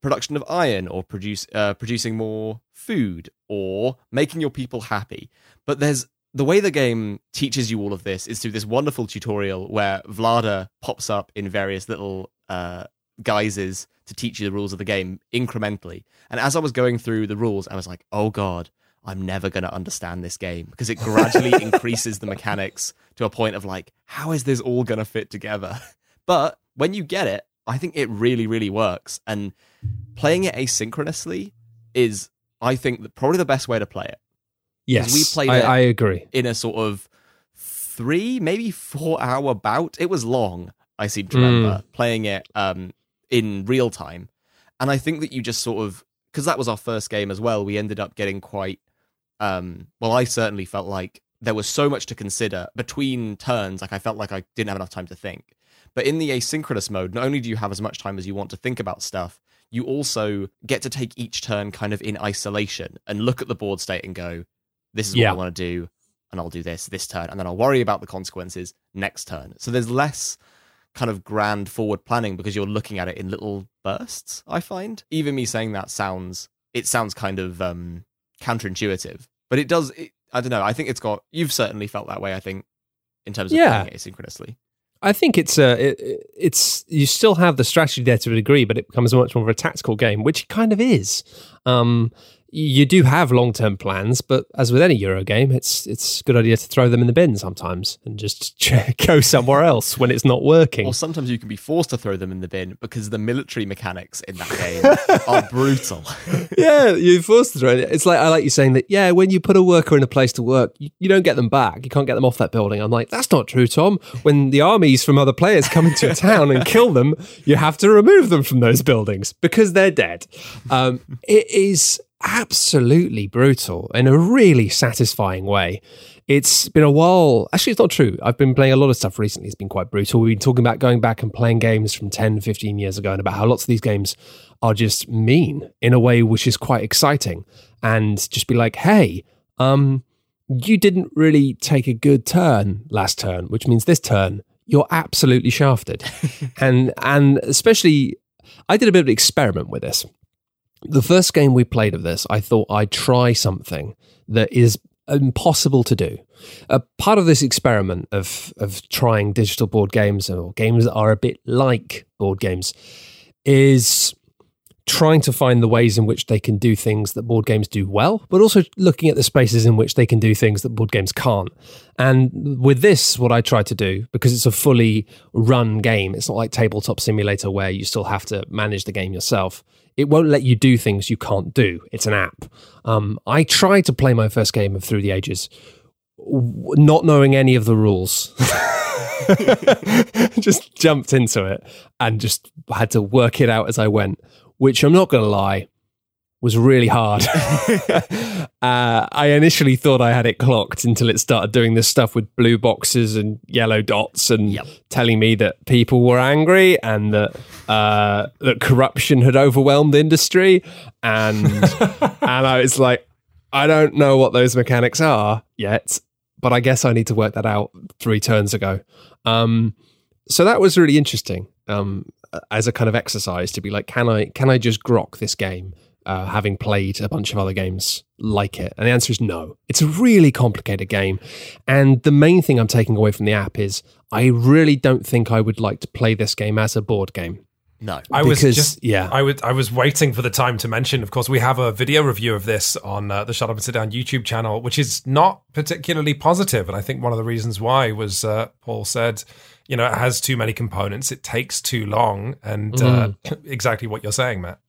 production of iron or produce uh, producing more food or making your people happy. But there's the way the game teaches you all of this is through this wonderful tutorial where Vlaada pops up in various little uh, guises to teach you the rules of the game incrementally. And as I was going through the rules, I was like, oh god, I'm never going to understand this game because it gradually increases the mechanics to a point of like, how is this all going to fit together? But when you get it, I think it really, really works. And playing it asynchronously is, I think, probably the best way to play it Yes, we played I, it- I agree. in a sort of three, maybe four hour bout. It was long, I seem to Mm. remember, playing it um, in real time. And I think that you just sort of, because that was our first game as well, we ended up getting quite, um, well, I certainly felt like there was so much to consider between turns. Like I felt like I didn't have enough time to think. But in the asynchronous mode, not only do you have as much time as you want to think about stuff, you also get to take each turn kind of in isolation and look at the board state and go, this is what Yeah. I want to do, and I'll do this this turn, and then I'll worry about the consequences next turn. So there's less kind of grand forward planning because you're looking at it in little bursts, I find. Even me saying that sounds it sounds kind of um counterintuitive. But it does it, I don't know, I think it's got you've certainly felt that way, I think, in terms of Yeah. playing it asynchronously. I think it's a it, it's you still have the strategy there to a degree, but it becomes much more of a tactical game, which it kind of is. Um, you do have long term plans, but as with any Euro game, it's it's a good idea to throw them in the bin sometimes and just go somewhere else when it's not working. Or sometimes you can be forced to throw them in the bin because the military mechanics in that game are brutal. yeah, you're forced to throw it. It's like I like you saying that. Yeah, when you put a worker in a place to work, you, you don't get them back. You can't get them off that building. I'm like, that's not true, Tom. When the armies from other players come into a town and kill them, you have to remove them from those buildings because they're dead. Um, it is absolutely brutal in a really satisfying way. It's been a while. Actually, it's not true. I've been playing a lot of stuff recently. It's been quite brutal. We've been talking about going back and playing games from 10, 15 years ago and about how lots of these games are just mean in a way which is quite exciting. And just be like, hey, um, you didn't really take a good turn last turn, which means this turn you're absolutely shafted. and and especially I did a bit of an experiment with this the first game we played of this, I thought I'd try something that is impossible to do. A part of this experiment of of trying digital board games or games that are a bit like board games is trying to find the ways in which they can do things that board games do well, but also looking at the spaces in which they can do things that board games can't. And with this, what I try to do, because it's a fully run game, it's not like Tabletop Simulator where you still have to manage the game yourself it won't let you do things you can't do. It's an app. Um, I tried to play my first game of Through the Ages, w- not knowing any of the rules. just jumped into it and just had to work it out as I went, which I'm not going to lie, was really hard. uh, I initially thought I had it clocked until it started doing this stuff with blue boxes and yellow dots and yep. telling me that people were angry and that uh, that corruption had overwhelmed industry. And and I was like, I don't know what those mechanics are yet, but I guess I need to work that out three turns ago. Um, so that was really interesting um, as a kind of exercise to be like, can I can I just grok this game? Uh, having played a bunch of other games like it? And the answer is no. It's a really complicated game. And the main thing I'm taking away from the app is I really don't think I would like to play this game as a board game. No, I because, was just yeah. I would I was waiting for the time to mention. Of course, we have a video review of this on uh, the Shut Up and Sit Down YouTube channel, which is not particularly positive. positive, and I think one of the reasons why was uh, Paul said, you know, it has too many components, it takes too long, and uh, mm. exactly what you're saying, Matt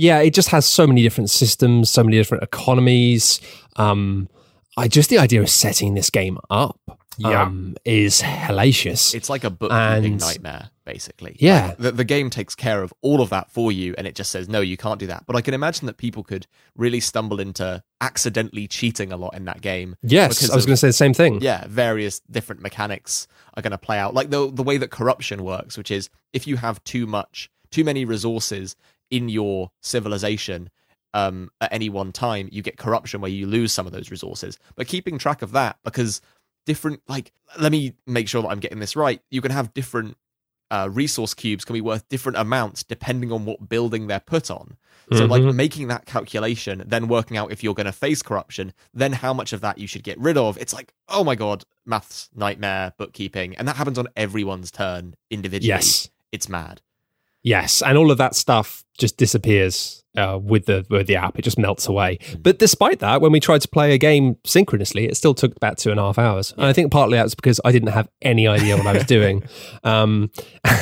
yeah, it just has so many different systems, so many different economies. Um, I just the idea of setting this game up yeah. um, is hellacious. It's like a bookkeeping nightmare, basically. Yeah, like the, the game takes care of all of that for you, and it just says no, you can't do that. But I can imagine that people could really stumble into accidentally cheating a lot in that game. Yes, I was going to say the same thing. Yeah, various different mechanics are going to play out, like the the way that corruption works, which is if you have too much too many resources in your civilization um, at any one time, you get corruption where you lose some of those resources. But keeping track of that, because different, like, let me make sure that I'm getting this right. You can have different uh, resource cubes can be worth different amounts depending on what building they're put on. So, mm-hmm. like making that calculation, then working out if you're going to face corruption, then how much of that you should get rid of. It's like, oh my god, maths nightmare, bookkeeping, and that happens on everyone's turn individually. Yes, it's mad. Yes, and all of that stuff just disappears uh, with the with the app. It just melts away. Mm. But despite that, when we tried to play a game synchronously, it still took about two and a half hours. And I think partly that's because I didn't have any idea what I was doing. Um,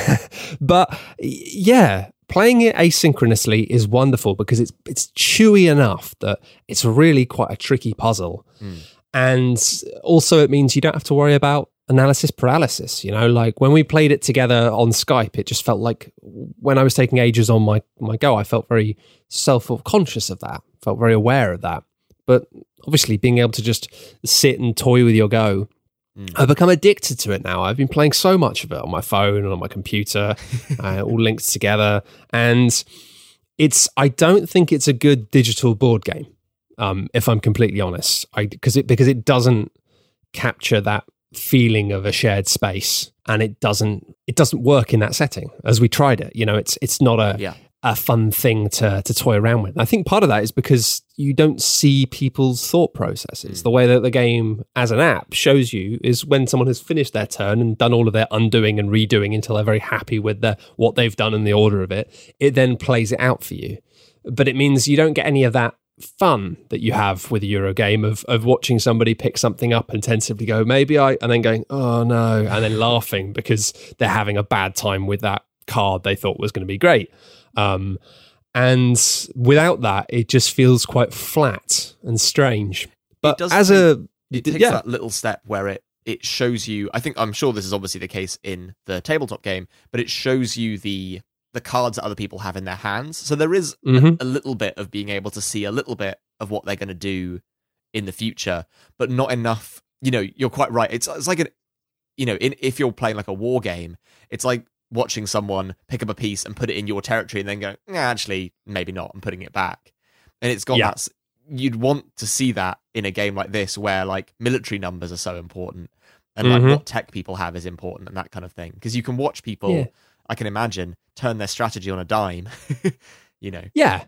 but yeah, playing it asynchronously is wonderful because it's it's chewy enough that it's really quite a tricky puzzle. Mm. And also, it means you don't have to worry about analysis paralysis. You know, like when we played it together on Skype, it just felt like when I was taking ages on my my go, I felt very self conscious of that, felt very aware of that. But obviously, being able to just sit and toy with your go. Mm. I've become addicted to it now. I've been playing so much of it on my phone and on my computer, uh, all linked together. And it's, I don't think it's a good digital board game, um, if I'm completely honest. I, cause it, because it doesn't capture that feeling of a shared space and it doesn't it doesn't work in that setting as we tried it you know it's it's not a yeah. a fun thing to to toy around with. And I think part of that is because you don't see people's thought processes. Mm. The way that the game as an app shows you is when someone has finished their turn and done all of their undoing and redoing until they're very happy with the what they've done and the order of it, it then plays it out for you. But it means you don't get any of that fun that you have with a Euro game of of watching somebody pick something up and tentatively go, maybe I and then going, oh no, and then laughing because they're having a bad time with that card they thought was going to be great. Um, and without that, it just feels quite flat and strange. But does as a it takes yeah, that little step where it it shows you i think i'm sure this is obviously the case in the tabletop game but it shows you the the cards that other people have in their hands so there is Mhm. a little bit of being able to see a little bit of what they're going to do in the future but not enough you know you're quite right it's it's like an you know in, if you're playing like a war game it's like watching someone pick up a piece and put it in your territory and then go nah, actually maybe not i'm putting it back and it's got Yeah. that you'd want to see that in a game like this where like military numbers are so important and like Mhm. what tech people have is important and that kind of thing because you can watch people Yeah. I can imagine turn their strategy on a dime you know Yeah.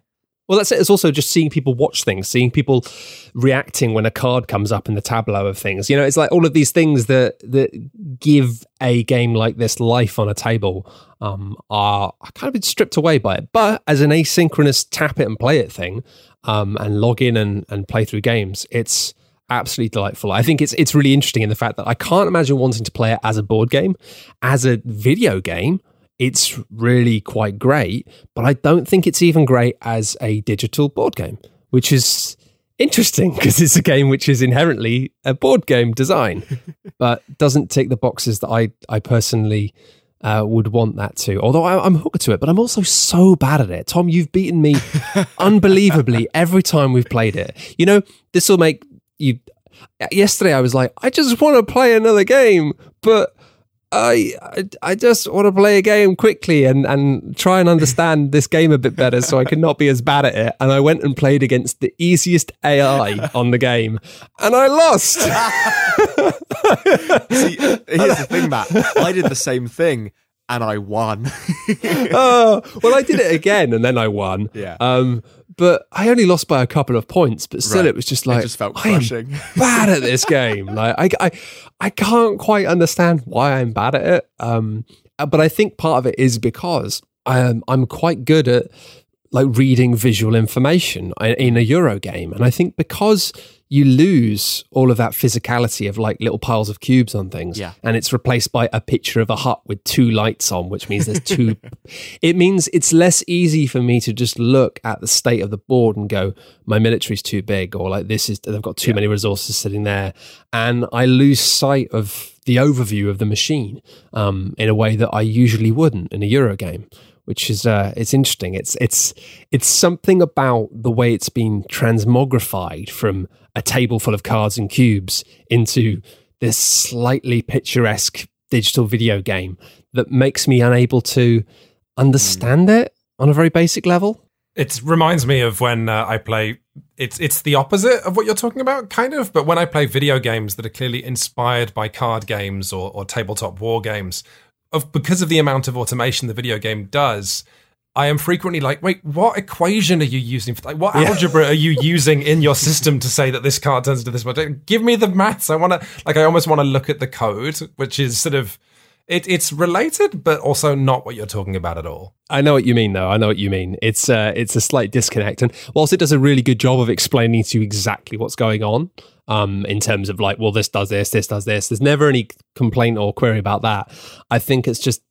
Well, that's it. It's also just seeing people watch things, seeing people reacting when a card comes up in the tableau of things. You know, it's like all of these things that that give a game like this life on a table um, are kind of been stripped away by it. But as an asynchronous tap it and play it thing, um, and log in and, and play through games, it's absolutely delightful. I think it's it's really interesting in the fact that I can't imagine wanting to play it as a board game, as a video game it's really quite great, but I don't think it's even great as a digital board game, which is interesting because it's a game which is inherently a board game design, but doesn't tick the boxes that I I personally uh, would want that to. Although I, I'm hooked to it, but I'm also so bad at it. Tom, you've beaten me unbelievably every time we've played it. You know, this will make you. Yesterday, I was like, I just want to play another game, but I, I just want to play a game quickly and, and try and understand this game a bit better so I can not be as bad at it. And I went and played against the easiest AI on the game and I lost. See, here's the thing matt i did the same thing and i won oh, well, I did it again and then I won. Yeah. Um, but I only lost by a couple of points. But still, Right. it was just like just felt I am crushing bad at this game. Like I, I, I can't quite understand why I'm bad at it. Um, uh, but I think part of it is because I'm I'm quite good at like reading visual information in a Euro game, and I think because you lose all of that physicality of like little piles of cubes on things, Yeah. and it's replaced by a picture of a hut with two lights on, which means there's two. it means it's less easy for me to just look at the state of the board and go, my military's too big, or like this is they've got too many resources sitting there, and I lose sight of the overview of the machine um, in a way that I usually wouldn't in a Euro game. Which is uh, it's interesting. It's it's it's something about the way it's been transmogrified from a table full of cards and cubes into this slightly picturesque digital video game that makes me unable to understand it on a very basic level. It reminds me of when uh, I play. It's it's the opposite of what you're talking about, kind of. But when I play video games that are clearly inspired by card games or, or tabletop war games, of because of the amount of automation the video game does, I am frequently like, wait, what equation are you using? For, like, what algebra are you using in your system to say that this card turns into this much? Give me the maths. I want to like. I almost want to look at the code, which is sort of. It, it's related, but also not what you're talking about at all. I know what you mean, though. I know what you mean. It's uh, it's a slight disconnect, and whilst it does a really good job of explaining to you exactly what's going on, um, in terms of like, well, this does this, this does this. There's never any complaint or query about that. I think it's just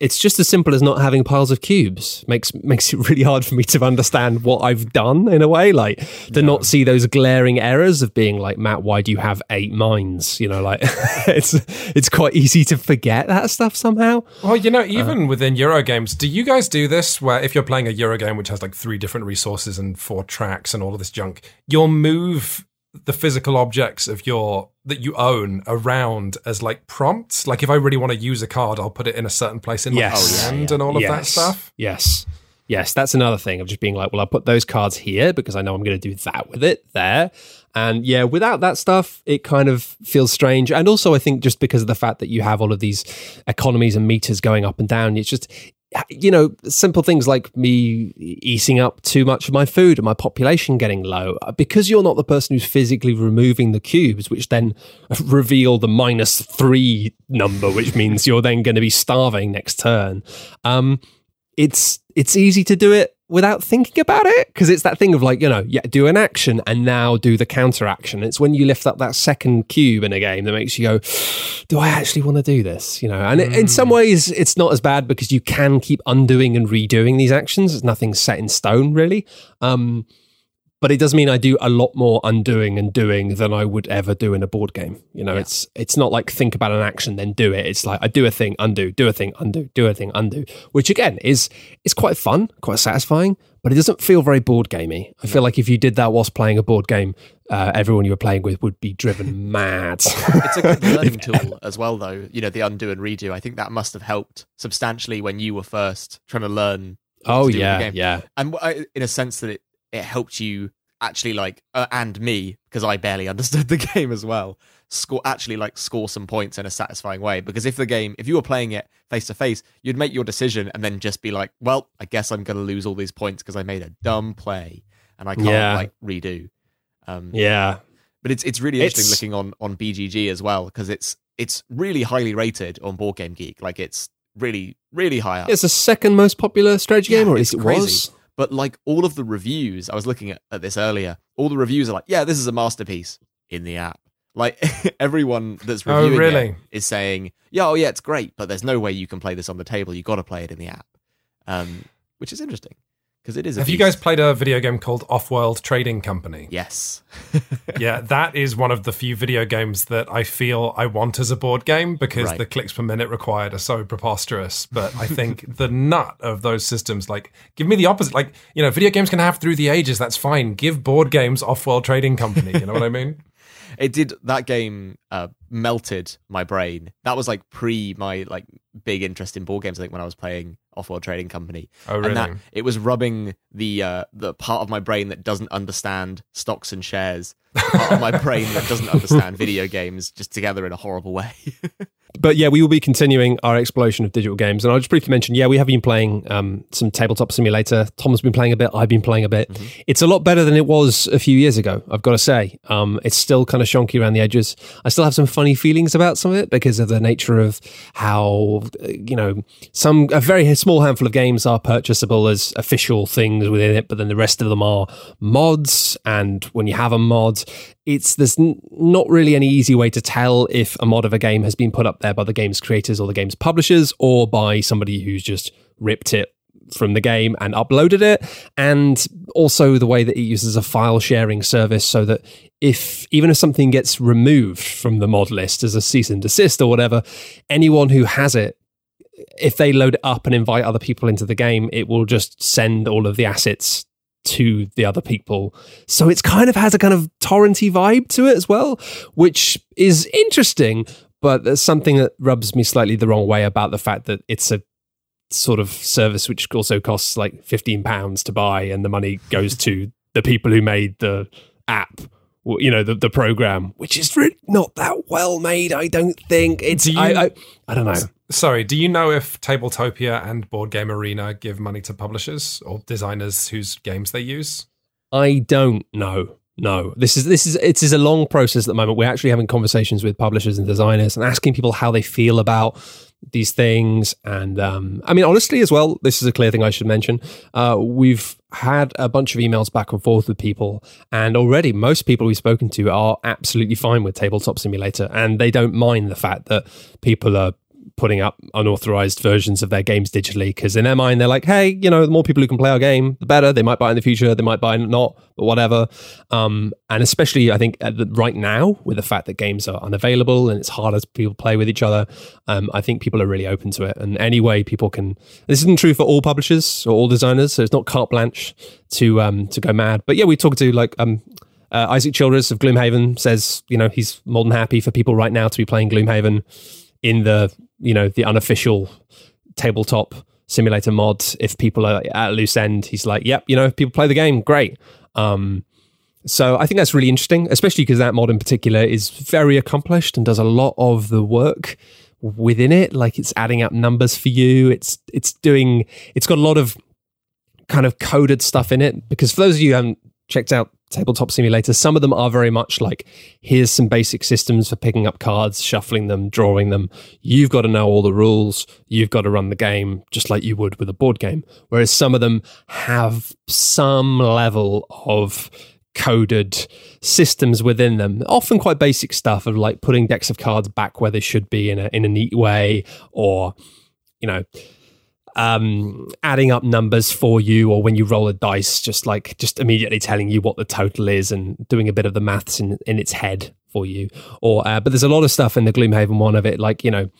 it's just as simple as not having piles of cubes. Makes makes it really hard for me to understand what I've done in a way like to not see those glaring errors of being like Matt why do you have eight mines you know like it's it's quite easy to forget that stuff somehow. Well, you know, uh, even within Euro games, do you guys do this where if you're playing a Euro game which has like three different resources and four tracks and all of this junk, you'll move the physical objects of your that you own around as like prompts? Like if I really want to use a card, I'll put it in a certain place in my Yes. hand oh, and all of that stuff. Yes. Yes, that's another thing of just being like, well, I'll put those cards here because I know I'm going to do that with it there. And yeah, without that stuff, it kind of feels strange. And also, I think just because of the fact that you have all of these economies and meters going up and down, it's just, you know, simple things like me eating up too much of my food and my population getting low, because you're not the person who's physically removing the cubes, which then reveal the minus three number, which means you're then going to be starving next turn. Um, it's it's easy to do it without thinking about it because it's that thing of like you know yeah do an action and now do the counter action it's when you lift up that second cube in a game that makes you go do i actually want to do this? You know and mm. in some ways it's not as bad because you can keep undoing and redoing these actions. Nothing's set in stone really. Um, but it does mean I do a lot more undoing and doing than I would ever do in a board game. You know, yeah. it's it's not like think about an action then do it. It's like I do a thing, undo, do a thing, undo, do a thing, undo, which again is is quite fun, quite satisfying, but it doesn't feel very board gamey. I feel like if you did that whilst playing a board game, uh, everyone you were playing with would be driven mad. it's a good learning tool as well, though. You know, the undo and redo. I think that must have helped substantially when you were first trying to learn. Oh to yeah, yeah. And in a sense that it it helped you actually like uh, and me because I barely understood the game as well score actually like score some points in a satisfying way. Because if the game if you were playing it face to face you'd make your decision and then just be like well I guess I'm going to lose all these points because I made a dumb play and I can't yeah. like redo. Um yeah. but it's it's really interesting it's... looking on on BGG as well because it's it's really highly rated on Board Game Geek. Like it's really really high up. It's the second most popular strategy yeah, game or at least it crazy. was but like all of the reviews, I was looking at, at this earlier, all the reviews are like, yeah, this is a masterpiece in the app. Like everyone that's oh, reviewing oh, really? it is saying, yeah, oh yeah, it's great, but there's no way you can play this on the table. You got to play it in the app, um, which is interesting because it is. Have you guys played a video game called Off-World Trading Company? Yes. yeah, that is one of the few video games that I feel I want as a board game because right. the clicks per minute required are so preposterous. But I think the nut of those systems, like, give me the opposite. Like, you know, video games can have through the ages. That's fine. Give board games Off-World Trading Company. You know what I mean? it did that game uh, melted my brain. That was like pre my like big interest in board games. I think when I was playing Off-World Trading Company. Oh, really? And that, it was rubbing the uh, the part of my brain that doesn't understand stocks and shares, part of my brain that doesn't understand video games, just together in a horrible way. but yeah, we will be continuing our exploration of digital games. And I'll just briefly mention, yeah, we have been playing um, some tabletop simulator. Tom's been playing a bit. I've been playing a bit. Mm-hmm. It's a lot better than it was a few years ago. I've got to say, um, it's still kind of shonky around the edges. I still have some funny feelings about some of it because of the nature of how you know some a very small handful of games are purchasable as official things within it, but then the rest of them are mods. And when you have a mod, it's there's n- not really any easy way to tell if a mod of a game has been put up there by the game's creators or the game's publishers or by somebody who's just ripped it from the game and uploaded it. And also the way that it uses a file sharing service so that if even if something gets removed from the mod list as a cease and desist or whatever anyone who has it if they load it up and invite other people into the game it will just send all of the assets to the other people. So it's kind of has a kind of torrenty vibe to it as well, which is interesting, but there's something that rubs me slightly the wrong way about the fact that it's a sort of service which also costs like 15 pounds to buy and the money goes to the people who made the app you know the, the program which is not that well made i don't think it's you, I, I, I don't know Sorry, do you know if Tabletopia and Board Game Arena give money to publishers or designers whose games they use? I don't know. No, this is this is it is a long process at the moment. We're actually having conversations with publishers and designers and asking people how they feel about these things. And um, I mean, honestly, as well, this is a clear thing I should mention. Uh, we've had a bunch of emails back and forth with people, and already most people we've spoken to are absolutely fine with Tabletop Simulator, and they don't mind the fact that people are putting up unauthorized versions of their games digitally because in their mind they're like hey you know the more people who can play our game the better. They might buy in the future they might buy not but whatever. Um, and especially i think the, right now with the fact that games are unavailable and it's harder to people play with each other um, i think people are really open to it. And anyway people can this isn't true for all publishers or all designers so it's not carte blanche to um, to go mad. But yeah we talked to like um, uh, Isaac Childress of Gloomhaven says, you know, he's more than happy for people right now to be playing Gloomhaven in the you know the unofficial tabletop simulator mod if people are at a loose end he's like yep you know if people play the game great um, so i think that's really interesting especially because that mod in particular is very accomplished and does a lot of the work within it. Like it's adding up numbers for you. It's it's doing. It's got a lot of kind of coded stuff in it. Because for those of you who haven't checked out tabletop simulator. Some of them are very much like here's some basic systems for picking up cards shuffling them drawing them. You've got to know all the rules. You've got to run the game just like you would with a board game. Whereas some of them have some level of coded systems within them. Often quite basic stuff of like putting decks of cards back where they should be in a in a neat way or you know um, adding up numbers for you, or when you roll a dice, just like just immediately telling you what the total is and doing a bit of the maths in, in its head for you. Or, uh, but there's a lot of stuff in the Gloomhaven one of it, like you know,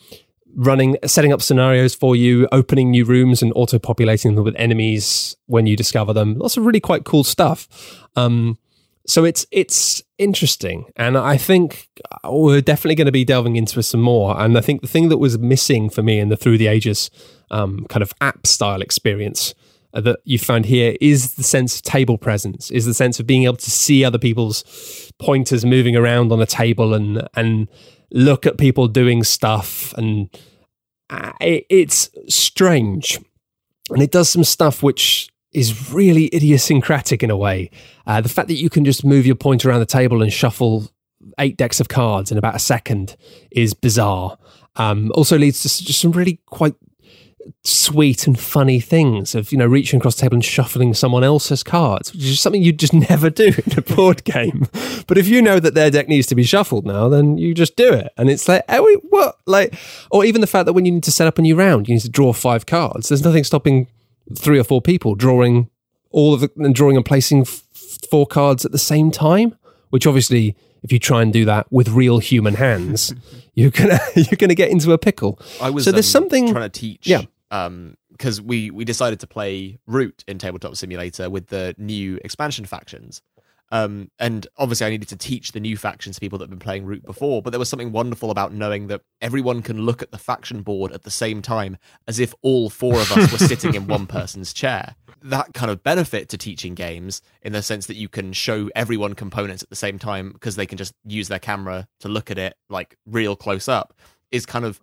running, setting up scenarios for you, opening new rooms and auto populating them with enemies when you discover them. Lots of really quite cool stuff. Um, so it's it's interesting, and I think we're definitely going to be delving into some more. And I think the thing that was missing for me in the Through the Ages um, kind of app style experience uh, that you found here is the sense of table presence, is the sense of being able to see other people's pointers moving around on a table and and look at people doing stuff, and uh, it, it's strange, and it does some stuff which is really idiosyncratic in a way. Uh, the fact that you can just move your pointer around the table and shuffle eight decks of cards in about a second is bizarre. Um, also leads to just some really quite sweet and funny things of you know reaching across the table and shuffling someone else's cards, which is something you just never do in a board game. But if you know that their deck needs to be shuffled now, then you just do it, and it's like, oh, what? Like, or even the fact that when you need to set up a new round, you need to draw five cards. There's nothing stopping three or four people drawing all of it and drawing and placing f- four cards at the same time, which obviously if you try and do that with real human hands, you're gonna you're gonna get into a pickle. I was so there's um, something trying to teach. Yeah. Um, because we we decided to play Root in Tabletop Simulator with the new expansion factions. Um, and obviously, I needed to teach the new factions to people that have been playing Root before. But there was something wonderful about knowing that everyone can look at the faction board at the same time, as if all four of us were sitting in one person's chair. That kind of benefit to teaching games, in the sense that you can show everyone components at the same time because they can just use their camera to look at it like real close up, is kind of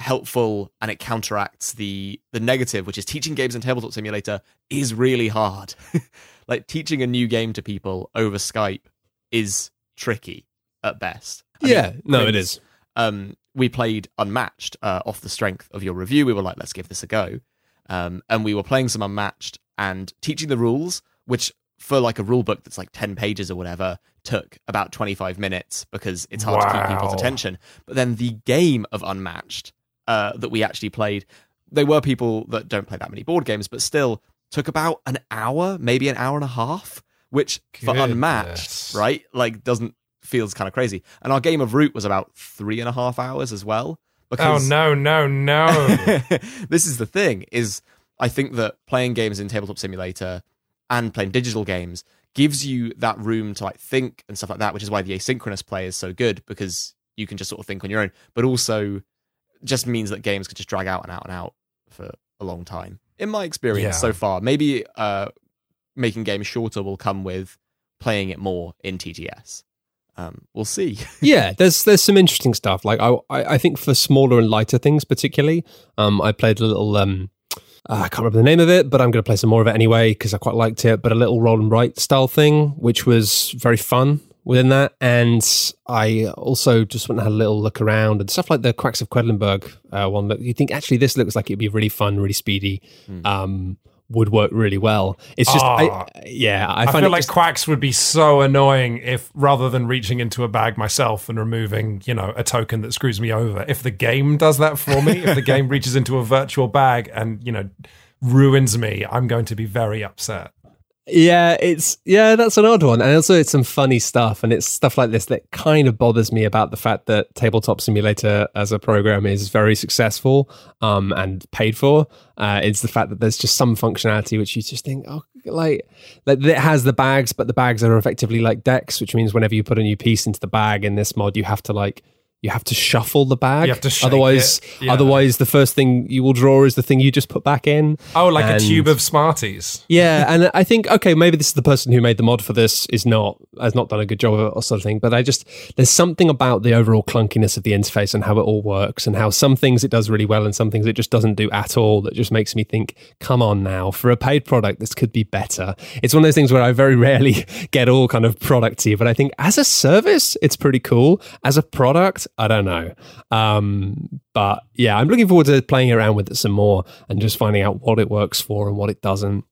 helpful and it counteracts the the negative which is teaching games in tabletop simulator is really hard. Like teaching a new game to people over skype is tricky at best. I yeah mean, no it is. um we played unmatched uh, off the strength of your review. We were like let's give this a go. Um and we were playing some unmatched and teaching the rules which for like a rule book that's like 10 pages or whatever took about 25 minutes because it's hard to keep people's attention. But then the game of unmatched uh, that we actually played. They were people that don't play that many board games but still took about an hour maybe an hour and a half which for unmatched right? Like doesn't feels kind of crazy. And our game of root was about three and a half hours as well Oh no, no, no! this is the thing is i think that playing games in tabletop simulator and playing digital games gives you that room to like think and stuff like that which is why the asynchronous play is so good because you can just sort of think on your own. But also just means that games could just drag out and out and out for a long time in my experience Yeah. so far maybe uh making games shorter will come with playing it more in TTS. um we'll see yeah, there's there's some interesting stuff. Like I I I think for smaller and lighter things, particularly, um, I played a little um. uh, I can't remember the name of it, but I'm going to play some more of it anyway because I quite liked it. But a little roll and write style thing, which was very fun within that. And I also just went and had a little look around and stuff like the Quacks of Quedlinburg uh, one that you think actually this looks like it'd be really fun, really speedy, Hmm. um, would work really well. It's just, I, Ah. yeah, I, I, feel like just- quacks would be so annoying if rather than reaching into a bag myself and removing, you know, a token that screws me over, if the game does that for me, if the game reaches into a virtual bag and, you know, ruins me, I'm going to be very upset. Yeah, it's yeah, that's an odd one, and also it's some funny stuff, and it's stuff like this that kind of bothers me about the fact that Tabletop Simulator as a program is very successful, um, and paid for. Uh, it's the fact that there's just some functionality which you just think, oh, like, like it has the bags, but the bags are effectively like decks, which means whenever you put a new piece into the bag in this mod, you have to like you have to shuffle the bag. You have to otherwise, yeah. otherwise the first thing you will draw is the thing you just put back in. Oh, like And- a tube of Smarties. Yeah, and I think okay, maybe this is the person who made the mod for this is not has not done a good job of it or sort of thing. But I just there's something about the overall clunkiness of the interface and how it all works, and how some things it does really well and some things it just doesn't do at all. That just makes me think, come on now, for a paid product, this could be better. It's one of those things where I very rarely get all kind of producty, but I think as a service, it's pretty cool. As a product, I don't know. Um, but yeah, I'm looking forward to playing around with it some more and just finding out what it works for and what it doesn't.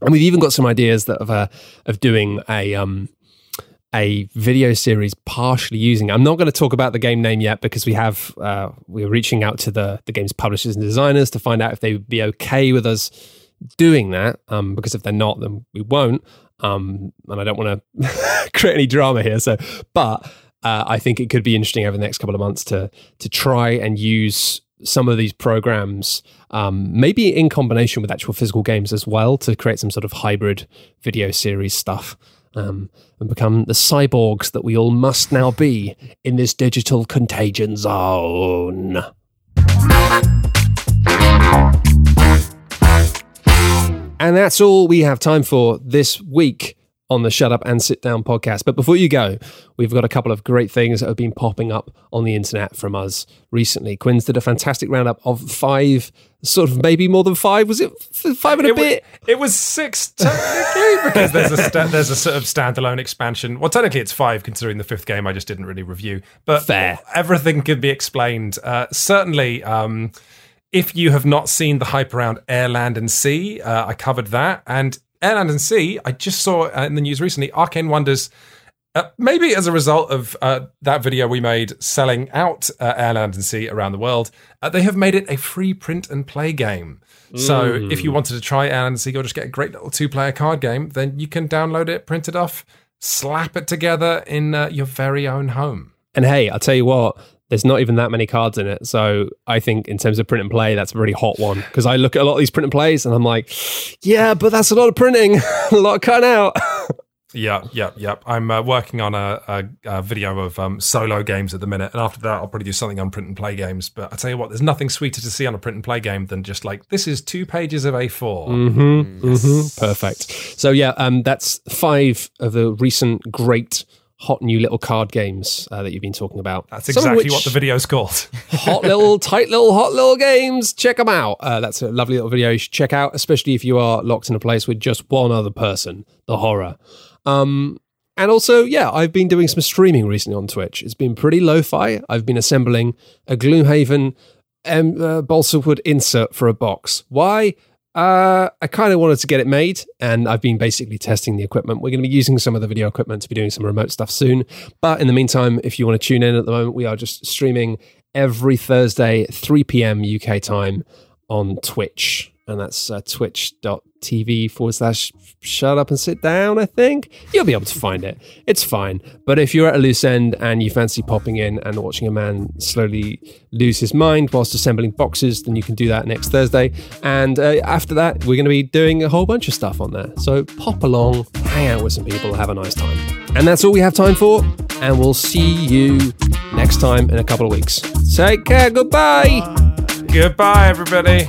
And we've even got some ideas that of uh, of doing a um a video series partially using. I'm not going to talk about the game name yet because we have uh, we're reaching out to the the game's publishers and designers to find out if they would be okay with us doing that. Um, because if they're not, then we won't. Um, and I don't want to create any drama here. So, but uh, I think it could be interesting over the next couple of months to to try and use some of these programs, um, maybe in combination with actual physical games as well, to create some sort of hybrid video series stuff. Um, and become the cyborgs that we all must now be in this digital contagion zone. And that's all we have time for this week on the Shut Up and Sit Down podcast. But before you go, we've got a couple of great things that have been popping up on the internet from us recently. Quinns did a fantastic roundup of five, sort of maybe more than five. Was it five and a It, bit? it was six technically because there's a there's a sort of standalone expansion. Well, technically it's five considering the fifth game I just didn't really review. But Fair. everything could be explained. Uh, certainly, um, if you have not seen the hype around Air, Land, and Sea, uh, I covered that. And Air, Land, and Sea, I just saw uh, in the news recently. Arcane Wonders. Uh, maybe as a result of uh, that video we made selling out uh, Air, Land, and Sea around the world, uh, they have made it a free print and play game. So if you wanted to try Air, Land, and Sea or just get a great little two player card game, then you can download it, print it off, slap it together in uh, your very own home. And hey, I'll tell you what, there's not even that many cards in it. So I think in terms of print and play, that's a really hot one. Because I look at a lot of these print and plays and I'm like, yeah, but that's a lot of printing, a lot of cutting out. Yeah, yeah, yeah. I'm uh, working on a, a, a video of um, solo games at the minute, and after that, I'll probably do something on print and play games. But I tell you what, there's nothing sweeter to see on a print and play game than just like this is two pages of A4. Mm-hmm, mm-hmm. Perfect. So yeah, um, that's five of the recent great hot new little card games uh, that you've been talking about. That's exactly what the video's called. hot little, tight little, hot little games. Check them out. Uh, that's a lovely little video you should check out, especially if you are locked in a place with just one other person. The horror. Um, and also, yeah, I've been doing some streaming recently on Twitch. It's been pretty lo-fi. I've been assembling a Gloomhaven um, uh, balsa wood insert for a box. Why? Uh, I kind of wanted to get it made, and I've been basically testing the equipment. We're going to be using some of the video equipment to be doing some remote stuff soon. But in the meantime, if you want to tune in at the moment, we are just streaming every Thursday, 3 p.m. UK time on Twitch. And that's uh, twitch.tv forward slash shut up and sit down, I think. You'll be able to find it. It's fine. But if you're at a loose end and you fancy popping in and watching a man slowly lose his mind whilst assembling boxes, then you can do that next Thursday. And uh, after that, we're going to be doing a whole bunch of stuff on there. So pop along, hang out with some people, have a nice time. And that's all we have time for. And we'll see you next time in a couple of weeks. Take care. Goodbye. Goodbye, everybody.